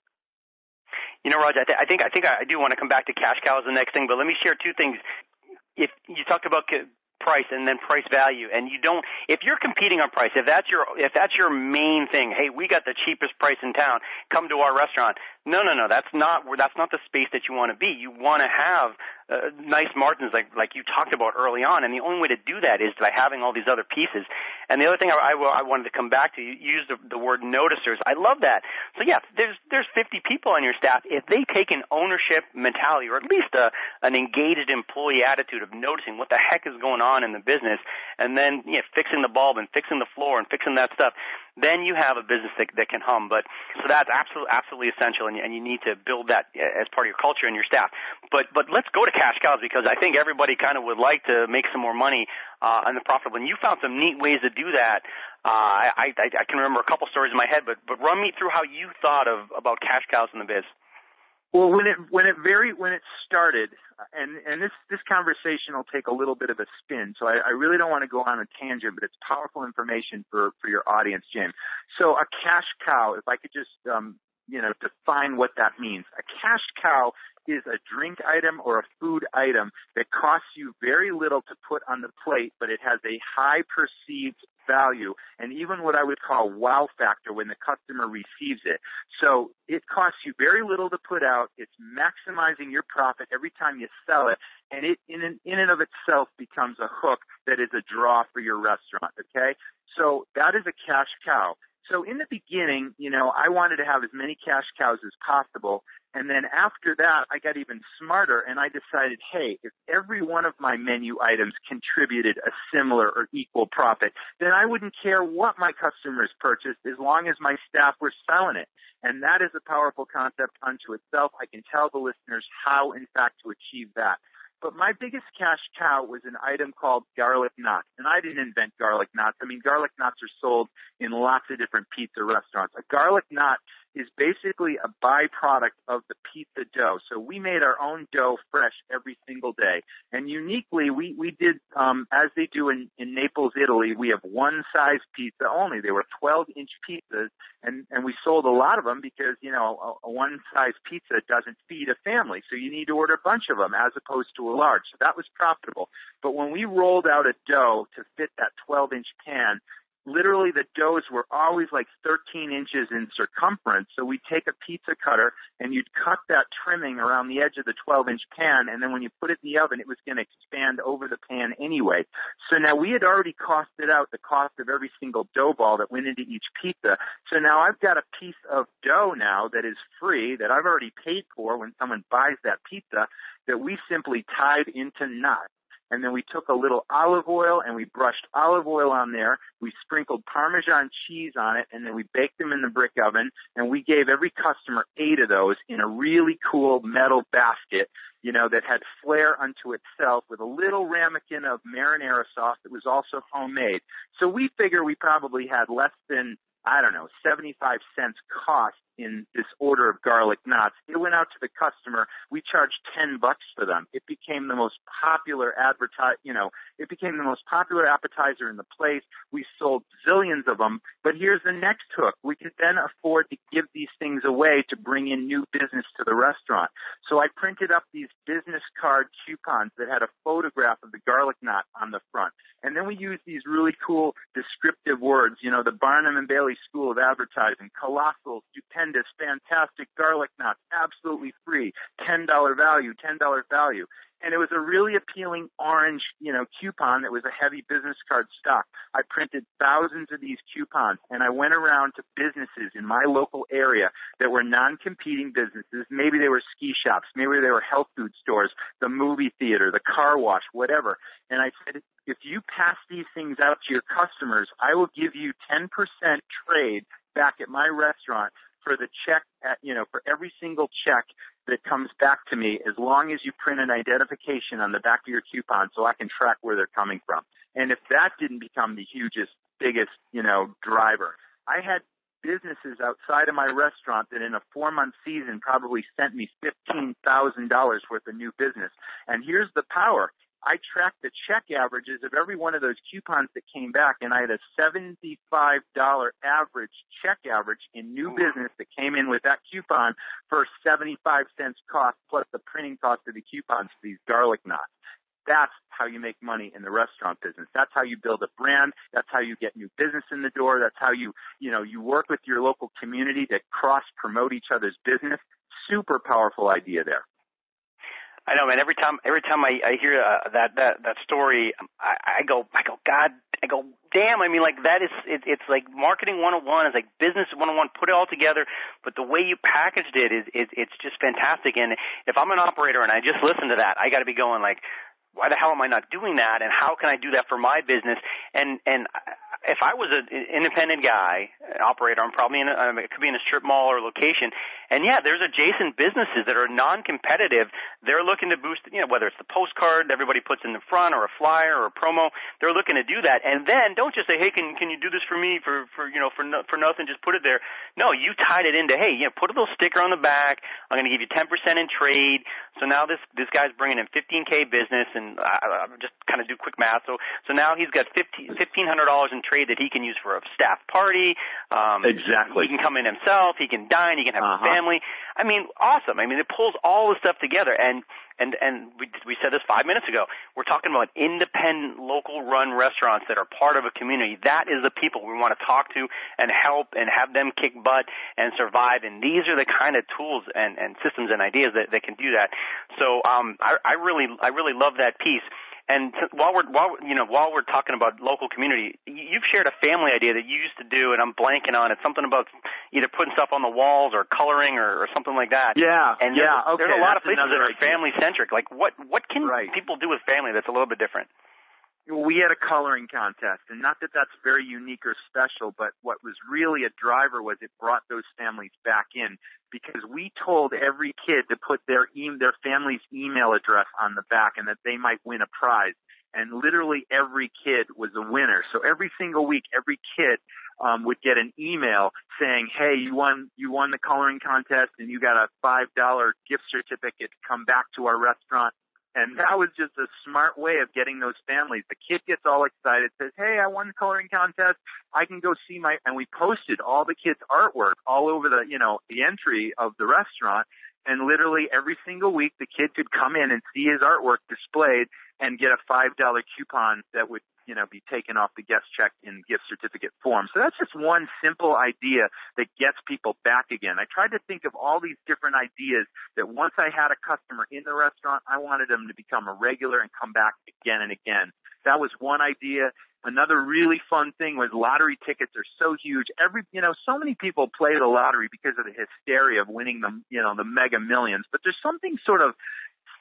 You know, Raj, I, th- I think I think I do want to come back to cash cows the next thing, but let me share two things. If you talked about price and then price value. And you don't if you're competing on price if that's your if that's your main thing hey we got the cheapest price in town come to our restaurant. No no no that's not that's not the space that you want to be. You want to have uh, nice margins like like you talked about early on and the only way to do that is by having all these other pieces. And the other thing I, I, I wanted to come back to you use the, the word noticers. I love that. So yeah there's there's 50 people on your staff. If they take an ownership mentality or at least a an engaged employee attitude of noticing what the heck is going on in the business, and then you know, fixing the bulb and fixing the floor and fixing that stuff, then you have a business that, that can hum. But so that's absolutely absolutely essential, and, and you need to build that as part of your culture and your staff. But but let's go to cash cows because I think everybody kind of would like to make some more money uh, on the profitable. And you found some neat ways to do that. Uh, I, I I can remember a couple stories in my head, but but run me through how you thought of about cash cows in the biz. Well, when it when it very when it started, and and this this conversation will take a little bit of a spin, so I, I really don't want to go on a tangent, but it's powerful information for for your audience, Jim. So a cash cow, if I could just um, you know define what that means, a cash cow is a drink item or a food item that costs you very little to put on the plate, but it has a high perceived value and even what I would call wow factor when the customer receives it. So it costs you very little to put out. It's maximizing your profit every time you sell it. And it in, in and of itself becomes a hook that is a draw for your restaurant. Okay. So that is a cash cow. So in the beginning, you know, I wanted to have as many cash cows as possible. And then after that, I got even smarter and I decided, hey, if every one of my menu items contributed a similar or equal profit, then I wouldn't care what my customers purchased as long as my staff were selling it. And that is a powerful concept unto itself. I can tell the listeners how, in fact, to achieve that. But my biggest cash cow was an item called garlic knots. And I didn't invent garlic knots. I mean, garlic knots are sold in lots of different pizza restaurants. A garlic knot is basically a byproduct of the pizza dough. So we made our own dough fresh every single day. And uniquely, we, we did, um, as they do in, in Naples, Italy, we have one size pizza only. They were 12 inch pizzas and, and we sold a lot of them because, you know, a, a one size pizza doesn't feed a family. So you need to order a bunch of them as opposed to a large. So that was profitable. But when we rolled out a dough to fit that 12 inch pan, literally the doughs were always like 13 inches in circumference. So we'd take a pizza cutter and you'd cut that trimming around the edge of the 12 inch pan. And then when you put it in the oven, it was going to expand over the pan anyway. So now we had already costed out the cost of every single dough ball that went into each pizza. So now I've got a piece of dough now that is free that I've already paid for when someone buys that pizza that we simply tied into knots and then we took a little olive oil and we brushed olive oil on there. We sprinkled Parmesan cheese on it, and then we baked them in the brick oven. And we gave every customer eight of those in a really cool metal basket, you know, that had flair unto itself with a little ramekin of marinara sauce that was also homemade. So we figure we probably had less than I don't know, 75 cents cost in this order of garlic knots. It went out to the customer. We charged 10 bucks for them. It became the most popular advertise, you know, it became the most popular appetizer in the place. We sold zillions of them. But here's the next hook. We could then afford to give these things away to bring in new business to the restaurant. So I printed up these business card coupons that had a photograph of the garlic knot on the front. And then we used these really cool descriptive words, you know, the Barnum and Bailey School of Advertising, colossal, stupendous, fantastic, garlic knots, absolutely free, $10 value, $10 value and it was a really appealing orange, you know, coupon that was a heavy business card stock. I printed thousands of these coupons and I went around to businesses in my local area that were non-competing businesses. Maybe they were ski shops, maybe they were health food stores, the movie theater, the car wash, whatever. And I said, if you pass these things out to your customers, I will give you 10% trade back at my restaurant for the check at, you know, for every single check that comes back to me as long as you print an identification on the back of your coupon so I can track where they're coming from. And if that didn't become the hugest, biggest, you know, driver, I had businesses outside of my restaurant that in a four month season probably sent me $15,000 worth of new business. And here's the power. I tracked the check averages of every one of those coupons that came back, and I had a $75 average check average in new business that came in with that coupon for 75 cents cost plus the printing cost of the coupons for these garlic knots. That's how you make money in the restaurant business. That's how you build a brand. That's how you get new business in the door. That's how you, you know, you work with your local community to cross promote each other's business. Super powerful idea there. I know, man. Every time, every time I, I hear uh, that that that story, I, I go, I go, God, I go, damn. I mean, like that is, it, it's like marketing 101. It's like business 101. Put it all together, but the way you packaged it is, it, it's just fantastic. And if I'm an operator and I just listen to that, I got to be going like, why the hell am I not doing that? And how can I do that for my business? And and if I was an independent guy, an operator, I'm probably in a, um, it could be in a strip mall or location, and yeah, there's adjacent businesses that are non-competitive. They're looking to boost, you know, whether it's the postcard everybody puts in the front or a flyer or a promo. They're looking to do that, and then don't just say, hey, can can you do this for me for for you know for no, for nothing? Just put it there. No, you tied it into, hey, you know, put a little sticker on the back. I'm going to give you 10% in trade. So now this this guy's bringing in 15k business, and I, I just kind of do quick math. So so now he's got 15 $1,500 in trade that he can use for a staff party. Um, exactly. He can come in himself. He can dine. He can have uh-huh. a family. I mean, awesome. I mean, it pulls all the stuff together. And and and we we said this five minutes ago. We're talking about independent, local run restaurants that are part of a community. That is the people we want to talk to and help and have them kick butt and survive. And these are the kind of tools and and systems and ideas that that can do that. So um, I, I really I really love that piece. And while we're while you know while we're talking about local community, you've shared a family idea that you used to do, and I'm blanking on it. Something about either putting stuff on the walls or coloring or, or something like that. Yeah, and yeah. There's, okay, there's a lot of places that are family centric. Like what what can right. people do with family that's a little bit different? We had a coloring contest and not that that's very unique or special but what was really a driver was it brought those families back in because we told every kid to put their e- their family's email address on the back and that they might win a prize. And literally every kid was a winner. So every single week every kid um, would get an email saying, "Hey, you won you won the coloring contest, and you got a five dollar gift certificate to come back to our restaurant and that was just a smart way of getting those families. The kid gets all excited, says, Hey, I won the coloring contest. I can go see my, and we posted all the kids' artwork all over the, you know, the entry of the restaurant. And literally every single week, the kid could come in and see his artwork displayed and get a $5 coupon that would you know, be taken off the guest check in gift certificate form. So that's just one simple idea that gets people back again. I tried to think of all these different ideas that once I had a customer in the restaurant, I wanted them to become a regular and come back again and again. That was one idea. Another really fun thing was lottery tickets are so huge. Every, you know, so many people play the lottery because of the hysteria of winning the, you know, the mega millions. But there's something sort of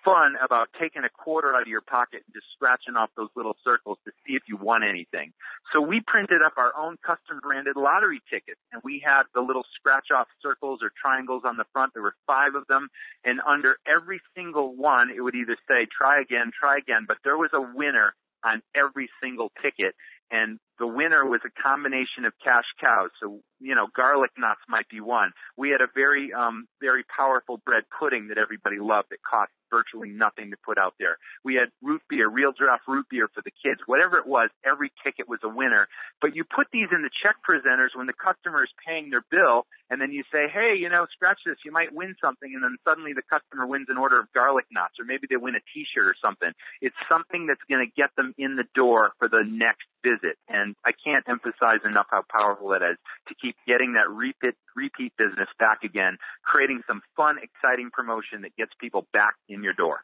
fun about taking a quarter out of your pocket and just scratching off those little circles to see if you won anything. So we printed up our own custom branded lottery tickets and we had the little scratch off circles or triangles on the front. There were five of them and under every single one it would either say try again, try again, but there was a winner on every single ticket and the winner was a combination of cash cows. So, you know, garlic knots might be one. We had a very, um, very powerful bread pudding that everybody loved that cost virtually nothing to put out there. We had root beer, real draft root beer for the kids. Whatever it was, every ticket was a winner. But you put these in the check presenters when the customer is paying their bill, and then you say, hey, you know, scratch this, you might win something, and then suddenly the customer wins an order of garlic knots, or maybe they win a t-shirt or something. It's something that's going to get them in the door for the next visit. And I can't emphasize enough how powerful it is to keep getting that repeat, repeat business back again, creating some fun, exciting promotion that gets people back in your door.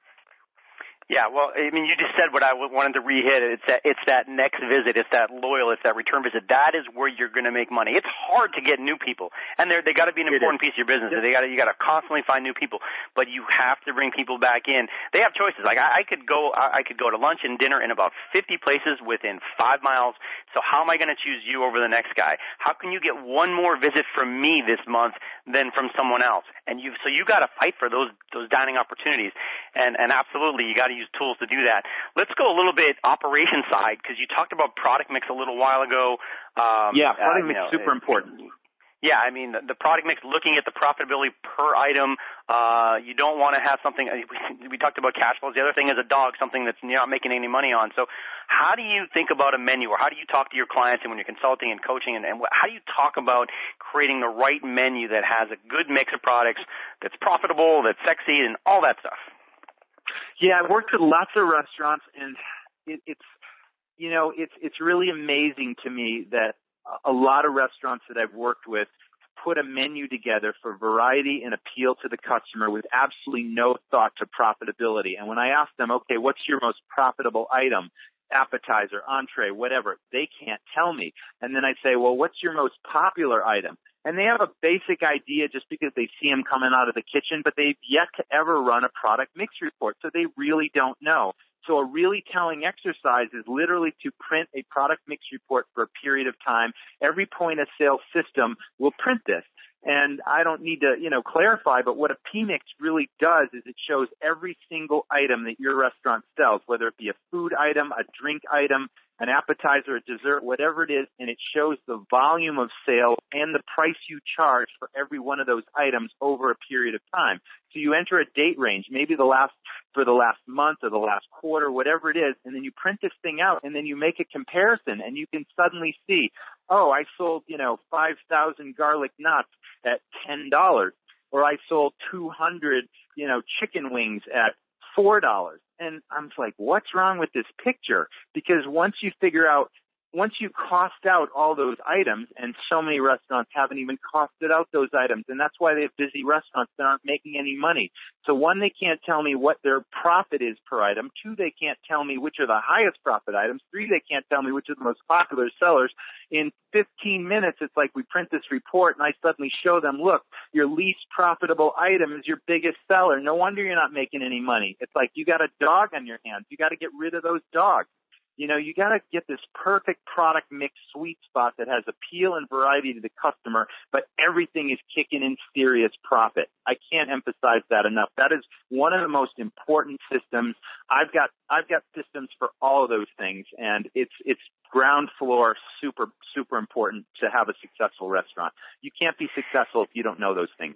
Yeah, well, I mean, you just said what I wanted to re-hit. It's that it's that next visit, it's that loyal, it's that return visit. That is where you're going to make money. It's hard to get new people, and they they got to be an important piece of your business. Yep. They got to you got to constantly find new people, but you have to bring people back in. They have choices. Like I, I could go, I, I could go to lunch and dinner in about 50 places within five miles. So how am I going to choose you over the next guy? How can you get one more visit from me this month than from someone else? And you so you got to fight for those those dining opportunities, and and absolutely you got to use tools to do that. Let's go a little bit operation side because you talked about product mix a little while ago. Um, yeah, product uh, mix know, super important. Yeah, I mean the, the product mix, looking at the profitability per item. Uh, you don't want to have something. uh, We, we talked about cash cows. The other thing is a dog, something that's you're not making any money on. So, how do you think about a menu, or how do you talk to your clients, and when you're consulting and coaching, and, and how do you talk about creating the right menu that has a good mix of products, that's profitable, that's sexy, and all that stuff? Yeah, I worked with lots of restaurants, and it, it's you know it's it's really amazing to me that a lot of restaurants that I've worked with put a menu together for variety and appeal to the customer with absolutely no thought to profitability. And when I ask them, okay, what's your most profitable item? Appetizer, entree, whatever. They can't tell me. And then I say, well, what's your most popular item? And they have a basic idea just because they see them coming out of the kitchen, but they've yet to ever run a product mix report. So they really don't know. So a really telling exercise is literally to print a product mix report for a period of time. Every point of sale system will print this. And I don't need to, you know, clarify, but what a PMix really does is it shows every single item that your restaurant sells, whether it be a food item, a drink item, an appetizer, a dessert, whatever it is, and it shows the volume of sales and the price you charge for every one of those items over a period of time. So you enter a date range, maybe the last, for the last month or the last quarter, whatever it is, and then you print this thing out and then you make a comparison and you can suddenly see, oh, I sold, you know, 5,000 garlic knots at $10 or I sold 200, you know, chicken wings at $4. And I'm like, what's wrong with this picture? Because once you figure out once you cost out all those items, and so many restaurants haven't even costed out those items, and that's why they have busy restaurants that aren't making any money. So one, they can't tell me what their profit is per item. Two, they can't tell me which are the highest profit items. Three, they can't tell me which are the most popular sellers. In 15 minutes, it's like we print this report and I suddenly show them, look, your least profitable item is your biggest seller. No wonder you're not making any money. It's like you got a dog on your hands. You got to get rid of those dogs you know, you got to get this perfect product mix sweet spot that has appeal and variety to the customer, but everything is kicking in serious profit. I can't emphasize that enough. That is one of the most important systems. I've got I've got systems for all of those things, and it's it's ground floor super super important to have a successful restaurant. You can't be successful if you don't know those things.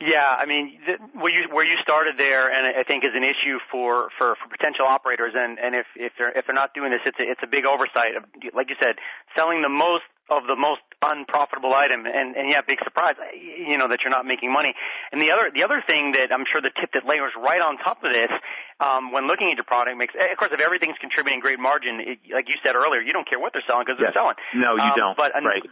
Yeah, I mean, th- where you where you started there, and I think is an issue for for, for potential operators, and and if if they're if they're not doing this, it's a, it's a big oversight. Of, like you said, selling the most of the most unprofitable item, and and yeah, big surprise, you know, that you're not making money. And the other the other thing that I'm sure the tip that layers right on top of this, um, when looking at your product mix, of course, if everything's contributing great margin, it, like you said earlier, you don't care what they're selling because yes. they're selling. No, you um, don't. But right.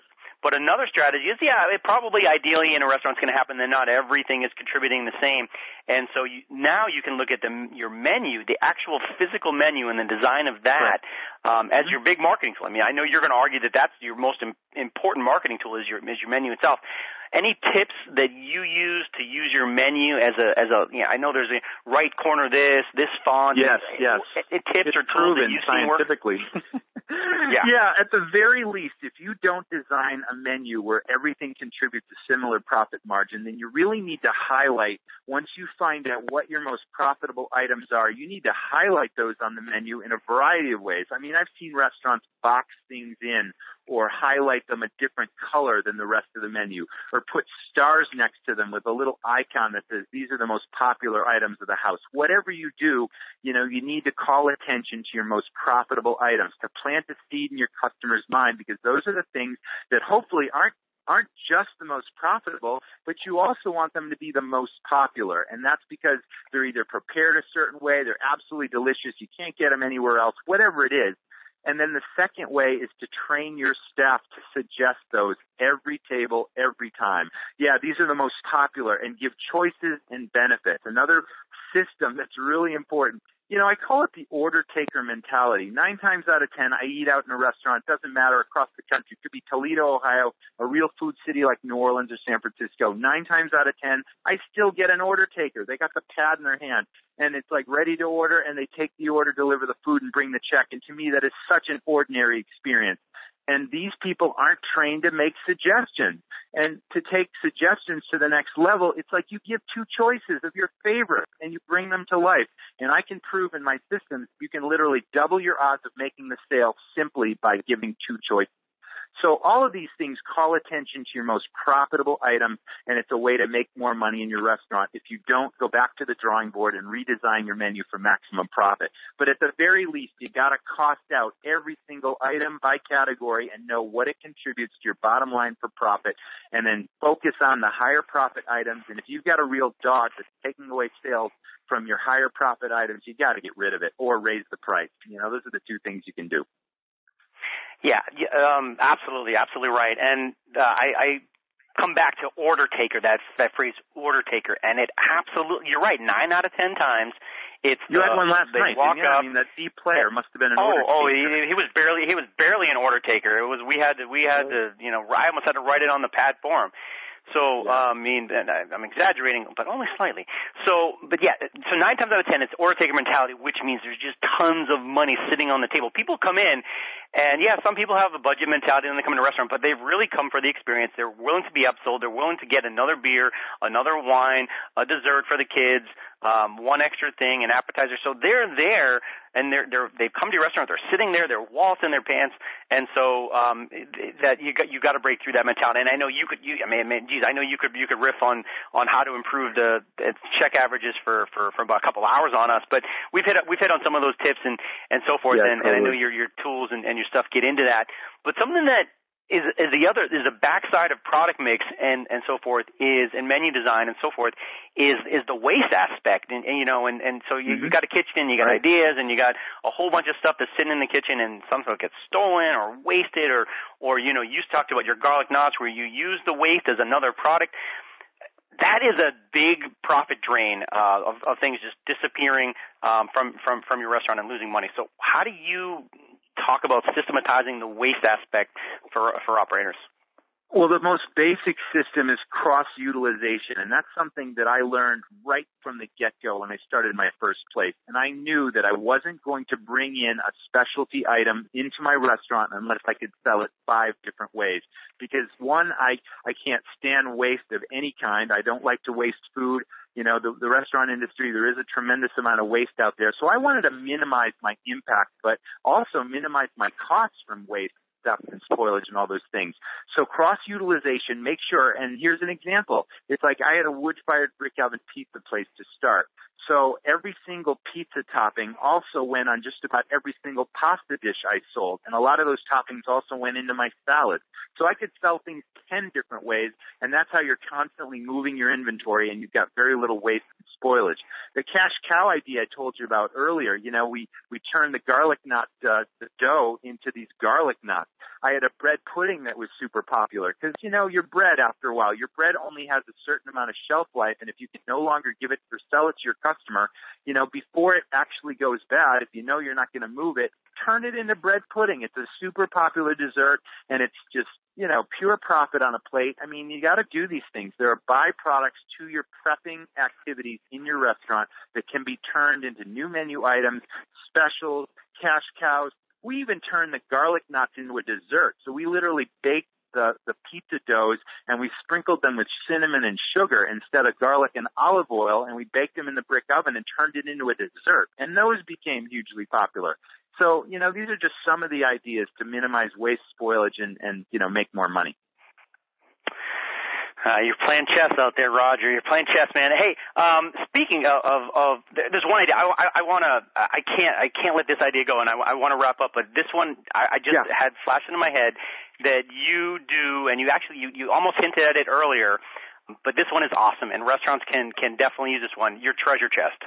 But another strategy is, yeah, it probably ideally in a restaurant is going to happen that not everything is contributing the same. And so you, now you can look at the, your menu, the actual physical menu and the design of that um, as your big marketing tool. I mean, I know you're going to argue that that's your most Im- important marketing tool is your, is your menu itself any tips that you use to use your menu as a as a you know, I know there's a right corner this this font yes yes it, it tips it's or tools proven that you've scientifically yeah. yeah, at the very least, if you don't design a menu where everything contributes a similar profit margin, then you really need to highlight, once you find out what your most profitable items are, you need to highlight those on the menu in a variety of ways. I mean, I've seen restaurants box things in or highlight them a different color than the rest of the menu or put stars next to them with a little icon that says these are the most popular items of the house. Whatever you do, you know, you need to call attention to your most profitable items to plant a seed in your customer's mind because those are the things that hopefully aren't aren't just the most profitable, but you also want them to be the most popular. And that's because they're either prepared a certain way, they're absolutely delicious, you can't get them anywhere else, whatever it is. And then the second way is to train your staff to suggest those every table, every time. Yeah, these are the most popular and give choices and benefits. Another system that's really important you know, I call it the order taker mentality. Nine times out of ten, I eat out in a restaurant. Doesn't matter across the country. It could be Toledo, Ohio, a real food city like New Orleans or San Francisco. Nine times out of ten, I still get an order taker. They got the pad in their hand and it's like ready to order and they take the order, deliver the food and bring the check. And to me, that is such an ordinary experience and these people aren't trained to make suggestions. And to take suggestions to the next level, it's like you give two choices of your favorite and you bring them to life. And I can prove in my systems you can literally double your odds of making the sale simply by giving two choices. So all of these things call attention to your most profitable item, and it's a way to make more money in your restaurant. If you don't, go back to the drawing board and redesign your menu for maximum profit. But at the very least, you gotta cost out every single item by category and know what it contributes to your bottom line for profit, and then focus on the higher profit items. And if you've got a real dog that's taking away sales from your higher profit items, you gotta get rid of it or raise the price. You know, those are the two things you can do. Yeah, yeah um, absolutely, absolutely right. And uh, I, I come back to order taker. That's that phrase, order taker, and it absolutely. You're right. Nine out of ten times, it's you the, had one last night. Walk didn't up, I mean, that D player must have been an oh, order oh, taker. he, he was barely he was barely an order taker. It was we had to we had to you know I almost had to write it on the pad form. him. So, yeah. uh, I mean, and I, I'm exaggerating, but only slightly. So, but yeah, so nine times out of ten, it's order taker mentality, which means there's just tons of money sitting on the table. People come in, And yeah, some people have a budget mentality when they come in a restaurant, but they've really come for the experience. They're willing to be upsold. They're willing to get another beer, another wine, a dessert for the kids, um, one extra thing, an appetizer. So they're there and they're they're they've come to your restaurant. They're sitting there. They're wallets in their pants, and so um, that you got you got to break through that mentality. And I know you could. You I mean, geez, I know you could you could riff on on how to improve the, the check averages for for for about a couple hours on us. But we've hit we've hit on some of those tips and and so forth. Yeah, and, totally. and I know your your tools and, and your stuff get into that. But something that is, is the other is the backside of product mix and and so forth is and menu design and so forth is is the waste aspect and, and you know and and so you, Mhm. you got a kitchen you got Right. ideas and you got a whole bunch of stuff that's sitting in the kitchen and some of it gets stolen or wasted or or you know you talked about your garlic knots where you use the waste as another product that is a big profit drain uh, of, of things just disappearing um, from, from, from your restaurant and losing money. So how do you talk about systematizing the waste aspect for, for operators? Well, the most basic system is cross utilization, and that's something that I learned right from the get go when I started my first place. And I knew that I wasn't going to bring in a specialty item into my restaurant unless I could sell it five different ways. Because one, I I can't stand waste of any kind. I don't like to waste food. You know, the, the restaurant industry, there is a tremendous amount of waste out there. So I wanted to minimize my impact, but also minimize my costs from waste stuff and spoilage and all those things. So cross utilization, make sure, and here's an example. It's like I had a wood fired brick oven pizza place to start. So every single pizza topping also went on just about every single pasta dish I sold. And a lot of those toppings also went into my salad. So I could sell things 10 different ways. And that's how you're constantly moving your inventory and you've got very little waste and spoilage. The cash cow idea I told you about earlier, you know, we, we turned the garlic knot, uh, the dough into these garlic knots. I had a bread pudding that was super popular because, you know, your bread after a while, your bread only has a certain amount of shelf life. And if you can no longer give it or sell it to your customer, you know, before it actually goes bad, if you know you're not going to move it, turn it into bread pudding. It's a super popular dessert and it's just, you know, pure profit on a plate. I mean, you got to do these things. There are byproducts to your prepping activities in your restaurant that can be turned into new menu items, specials, cash cows. We even turn the garlic knots into a dessert. So we literally bake the, the pizza doughs and we sprinkled them with cinnamon and sugar instead of garlic and olive oil and we baked them in the brick oven and turned it into a dessert. And those became hugely popular. So, you know, these are just some of the ideas to minimize waste, spoilage, and, and you know, make more money. Uh, you're playing chess out there, Roger. You're playing chess, man. Hey, um, speaking of, of, of there's one idea. I, I, I want to. I can't. I can't let this idea go, and I, I want to wrap up. But this one, I, I just Yeah. had flashed into my head that you do, and you actually you, you almost hinted at it earlier. But this one is awesome, and restaurants can can definitely use this one. Your treasure chest.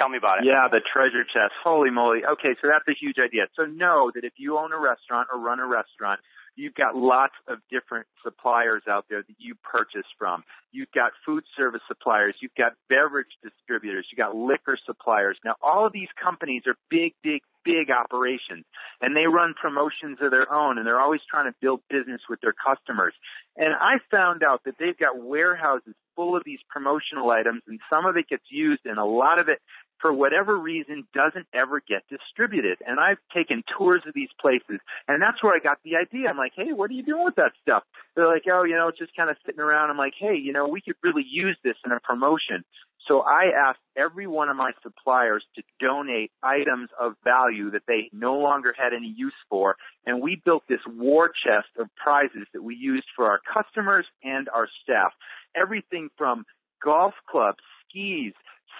Tell me about it. Yeah, the treasure chest. Holy moly. Okay, so that's a huge idea. So know that if you own a restaurant or run a restaurant, you've got lots of different suppliers out there that you purchase from. You've got food service suppliers, you've got beverage distributors, you've got liquor suppliers. Now all of these companies are big, big, big operations and they run promotions of their own and they're always trying to build business with their customers. And I found out that they've got warehouses full of these promotional items and some of it gets used and a lot of it for whatever reason doesn't ever get distributed. And I've taken tours of these places and that's where I got the idea. I'm like, hey, what are you doing with that stuff? They're like, oh, you know, it's just kind of sitting around. I'm like, hey, you know, we could really use this in a promotion. So I asked every one of my suppliers to donate items of value that they no longer had any use for. And we built this war chest of prizes that we used for our customers and our staff. Everything from golf clubs, skis,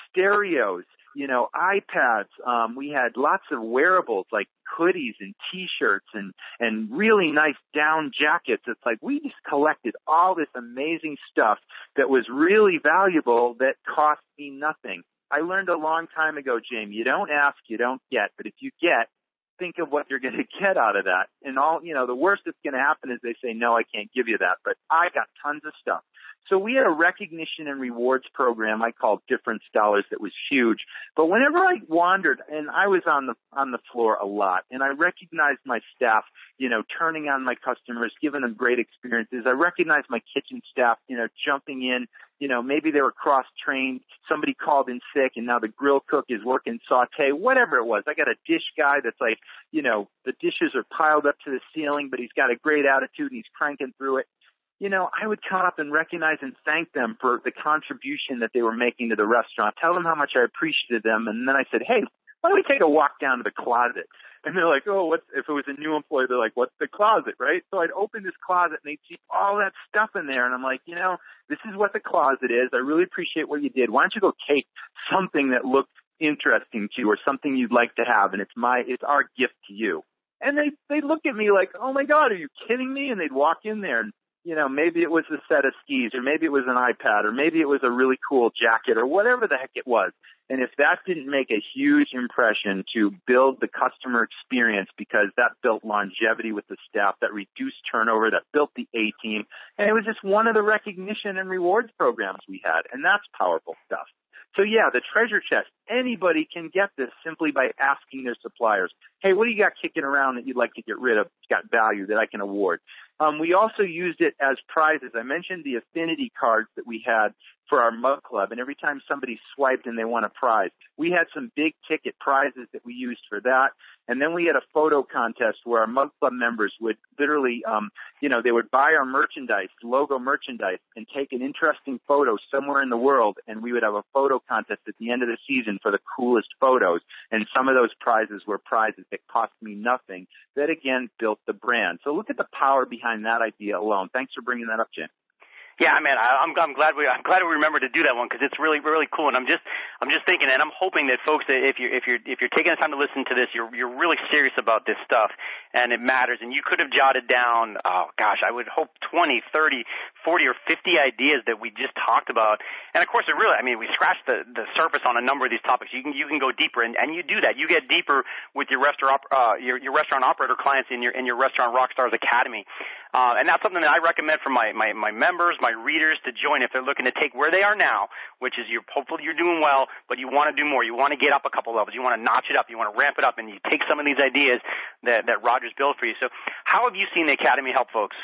stereos, you know, iPads. Um, we had lots of wearables like hoodies and t-shirts and, and really nice down jackets. It's like we just collected all this amazing stuff that was really valuable that cost me nothing. I learned a long time ago, Jaime, you don't ask, you don't get, but if you get, think of what you're going to get out of that. And all, you know, the worst that's going to happen is they say, no, I can't give you that. But I got tons of stuff. So we had a recognition and rewards program I called Difference Dollars that was huge. But whenever I wandered, and I was on the on the floor a lot, and I recognized my staff, you know, turning on my customers, giving them great experiences. I recognized my kitchen staff, you know, jumping in. You know, maybe they were cross trained. Somebody called in sick, and now the grill cook is working saute, whatever it was. I got a dish guy that's like, you know, the dishes are piled up to the ceiling, but he's got a great attitude and he's cranking through it you know, I would come up and recognize and thank them for the contribution that they were making to the restaurant, tell them how much I appreciated them, and then I said, hey, why don't we take a walk down to the closet? And they're like, oh, what's, if it was a new employee, they're like, what's the closet, right? So I'd open this closet and they'd see all that stuff in there. And I'm like, you know, this is what the closet is. I really appreciate what you did. Why don't you go take something that looks interesting to you or something you'd like to have? And it's my, it's our gift to you. And they, they look at me like, oh my God, are you kidding me? And they'd walk in there and you know, maybe it was a set of skis or maybe it was an iPad or maybe it was a really cool jacket or whatever the heck it was. And if that didn't make a huge impression to build the customer experience because that built longevity with the staff, that reduced turnover, that built the A team, and it was just one of the recognition and rewards programs we had. And that's powerful stuff. So yeah, the treasure chest, anybody can get this simply by asking their suppliers, hey, what do you got kicking around that you'd like to get rid of? It's got value that I can award. Um, we also used it as prizes. I mentioned the affinity cards that we had for our mug club, and every time somebody swiped and they won a prize, we had some big ticket prizes that we used for that. And then we had a photo contest where our mug club members would literally, um, you know, they would buy our merchandise, logo merchandise, and take an interesting photo somewhere in the world, and we would have a photo contest at the end of the season for the coolest photos. And some of those prizes were prizes that cost me nothing, that again built the brand. So look at the power behind that idea alone. Thanks for bringing that up, Jim. Yeah, man, I, I'm I'm glad we I'm glad we remember to do that one because it's really really cool. And I'm just I'm just thinking, and I'm hoping that folks, if you if you're if you're taking the time to listen to this, you're you're really serious about this stuff, and it matters. And you could have jotted down, oh gosh, I would hope 20, 30, 40, or 50 ideas that we just talked about. And of course, it really, I mean, we scratched the the surface on a number of these topics. You can you can go deeper, and and you do that. You get deeper with your restaurant uh, your your restaurant operator clients in your in your restaurant Rockstars Academy, uh, and that's something that I recommend for my my my members, my readers to join if they're looking to take where they are now, which is you're hopefully you're doing well, but you want to do more. You want to get up a couple levels. You want to notch it up. You want to ramp it up, and you take some of these ideas that that Roger's built for you. So, how have you seen the academy help folks?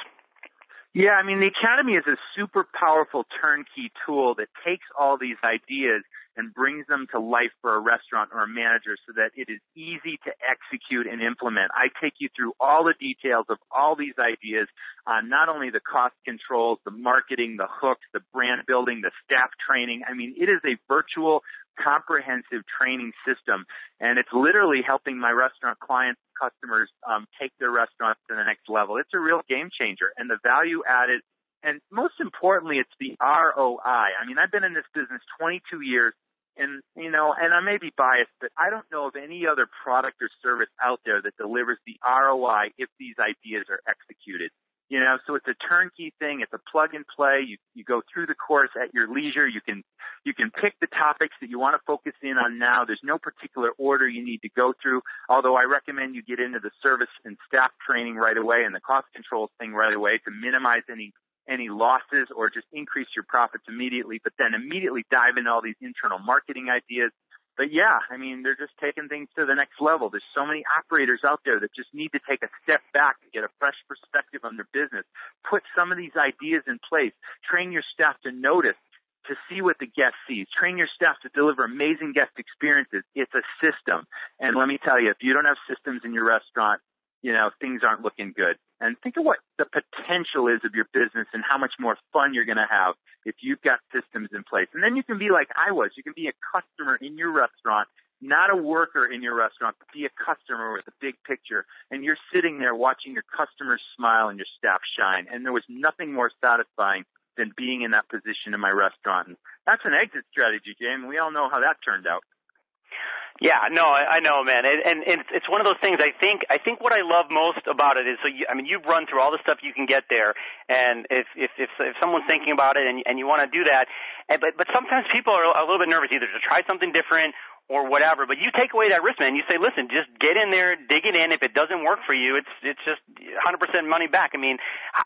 Yeah, I mean, the Academy is a super powerful turnkey tool that takes all these ideas and brings them to life for a restaurant or a manager so that it is easy to execute and implement. I take you through all the details of all these ideas on not only the cost controls, the marketing, the hooks, the brand building, the staff training. I mean, it is a virtual comprehensive training system and it's literally helping my restaurant clients customers um, take their restaurants to the next level it's a real game changer and the value added and most importantly it's the roi i mean i've been in this business 22 years and you know, and I may be biased, but I don't know of any other product or service out there that delivers the ROI if these ideas are executed. You know, so it's a turnkey thing. It's a plug and play. You you go through the course at your leisure. You can you can pick the topics that you want to focus in on now. There's no particular order you need to go through. Although I recommend you get into the service and staff training right away and the cost controls thing right away to minimize any any losses or just increase your profits immediately, but then immediately dive into all these internal marketing ideas. But yeah, I mean, they're just taking things to the next level. There's so many operators out there that just need to take a step back to get a fresh perspective on their business. Put some of these ideas in place. Train your staff to notice to see what the guest sees. Train your staff to deliver amazing guest experiences. It's a system. And let me tell you, if you don't have systems in your restaurant, you know, things aren't looking good. And think of what the potential is of your business and how much more fun you're going to have if you've got systems in place. And then you can be like I was. You can be a customer in your restaurant, not a worker in your restaurant, but be a customer with a big picture. And you're sitting there watching your customers smile and your staff shine. And there was nothing more satisfying than being in that position in my restaurant. And that's an exit strategy, James. We all know how that turned out. Yeah, no, I, I know, man, and, and and it's one of those things. I think I think what I love most about it is so. You, I mean, you've run through all the stuff you can get there, and if if if, if someone's thinking about it and and you want to do that, and, but but sometimes people are a little bit nervous either to try something different or whatever. But you take away that risk, man. You say, listen, just get in there, dig it in. If it doesn't work for you, it's it's just 100% money back. I mean,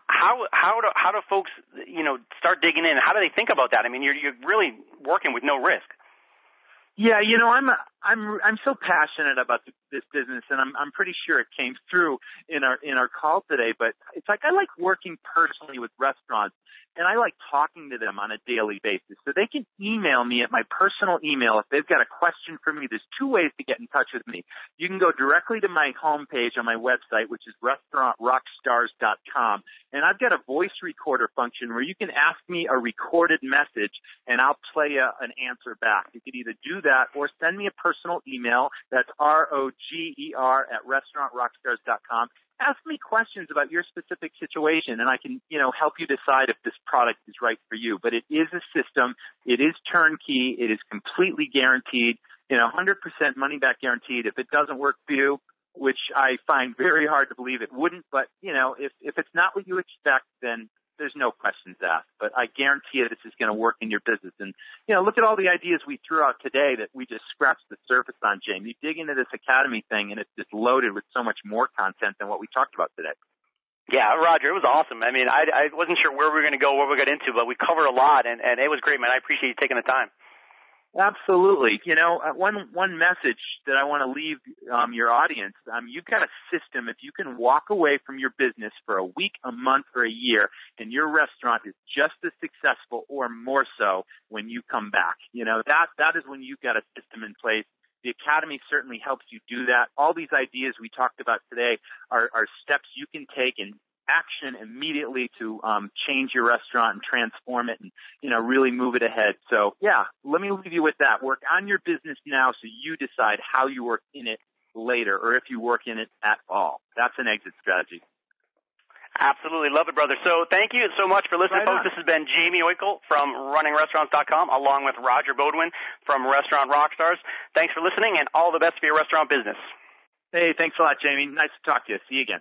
how how do how do folks you know start digging in? How do they think about that? I mean, you're you're really working with no risk. Yeah, you know, I'm I'm I'm so passionate about this business, and I'm I'm pretty sure it came through in our in our call today. But it's like I like working personally with restaurants, and I like talking to them on a daily basis. So they can email me at my personal email if they've got a question for me. There's two ways to get in touch with me. You can go directly to my homepage on my website, which is restaurantrockstars.com, and I've got a voice recorder function where you can ask me a recorded message, and I'll play a, an answer back. You can either do that or send me a personal email. That's R-O-G-E-R at restaurantrockstars.com. Ask me questions about your specific situation and I can, you know, help you decide if this product is right for you. But it is a system. It is turnkey. It is completely guaranteed, you know, 100% money back guaranteed. If it doesn't work for you, which I find very hard to believe it wouldn't, but you know, if, if it's not what you expect, then there's no questions asked. But I guarantee you this is going to work in your business. And, you know, look at all the ideas we threw out today that we just scratched the surface on, Jaime. You dig into this academy thing and it's just loaded with so much more content than what we talked about today. Yeah, Roger, it was awesome. I mean, I, I wasn't sure where we were going to go, what we got into, but we covered a lot, and, and it was great, man. I appreciate you taking the time. Absolutely. You know, uh, one one message that I want to leave um, your audience: um, you've got a system. If you can walk away from your business for a week, a month, or a year, and your restaurant is just as successful or more so when you come back, you know that that is when you've got a system in place. The Academy certainly helps you do that. All these ideas we talked about today are, are steps you can take and action immediately to um, change your restaurant and transform it and you know really move it ahead. So yeah, let me leave you with that. Work on your business now so you decide how you work in it later or if you work in it at all. That's an exit strategy. Absolutely. Love it, brother. So thank you so much for listening, right folks. This has been Jaime Oikle from runningrestaurants.com along with Roger Beaudoin from Restaurant Rockstars. Thanks for listening and all the best for your restaurant business. Hey, thanks a lot, Jamie. Nice to talk to you. See you again.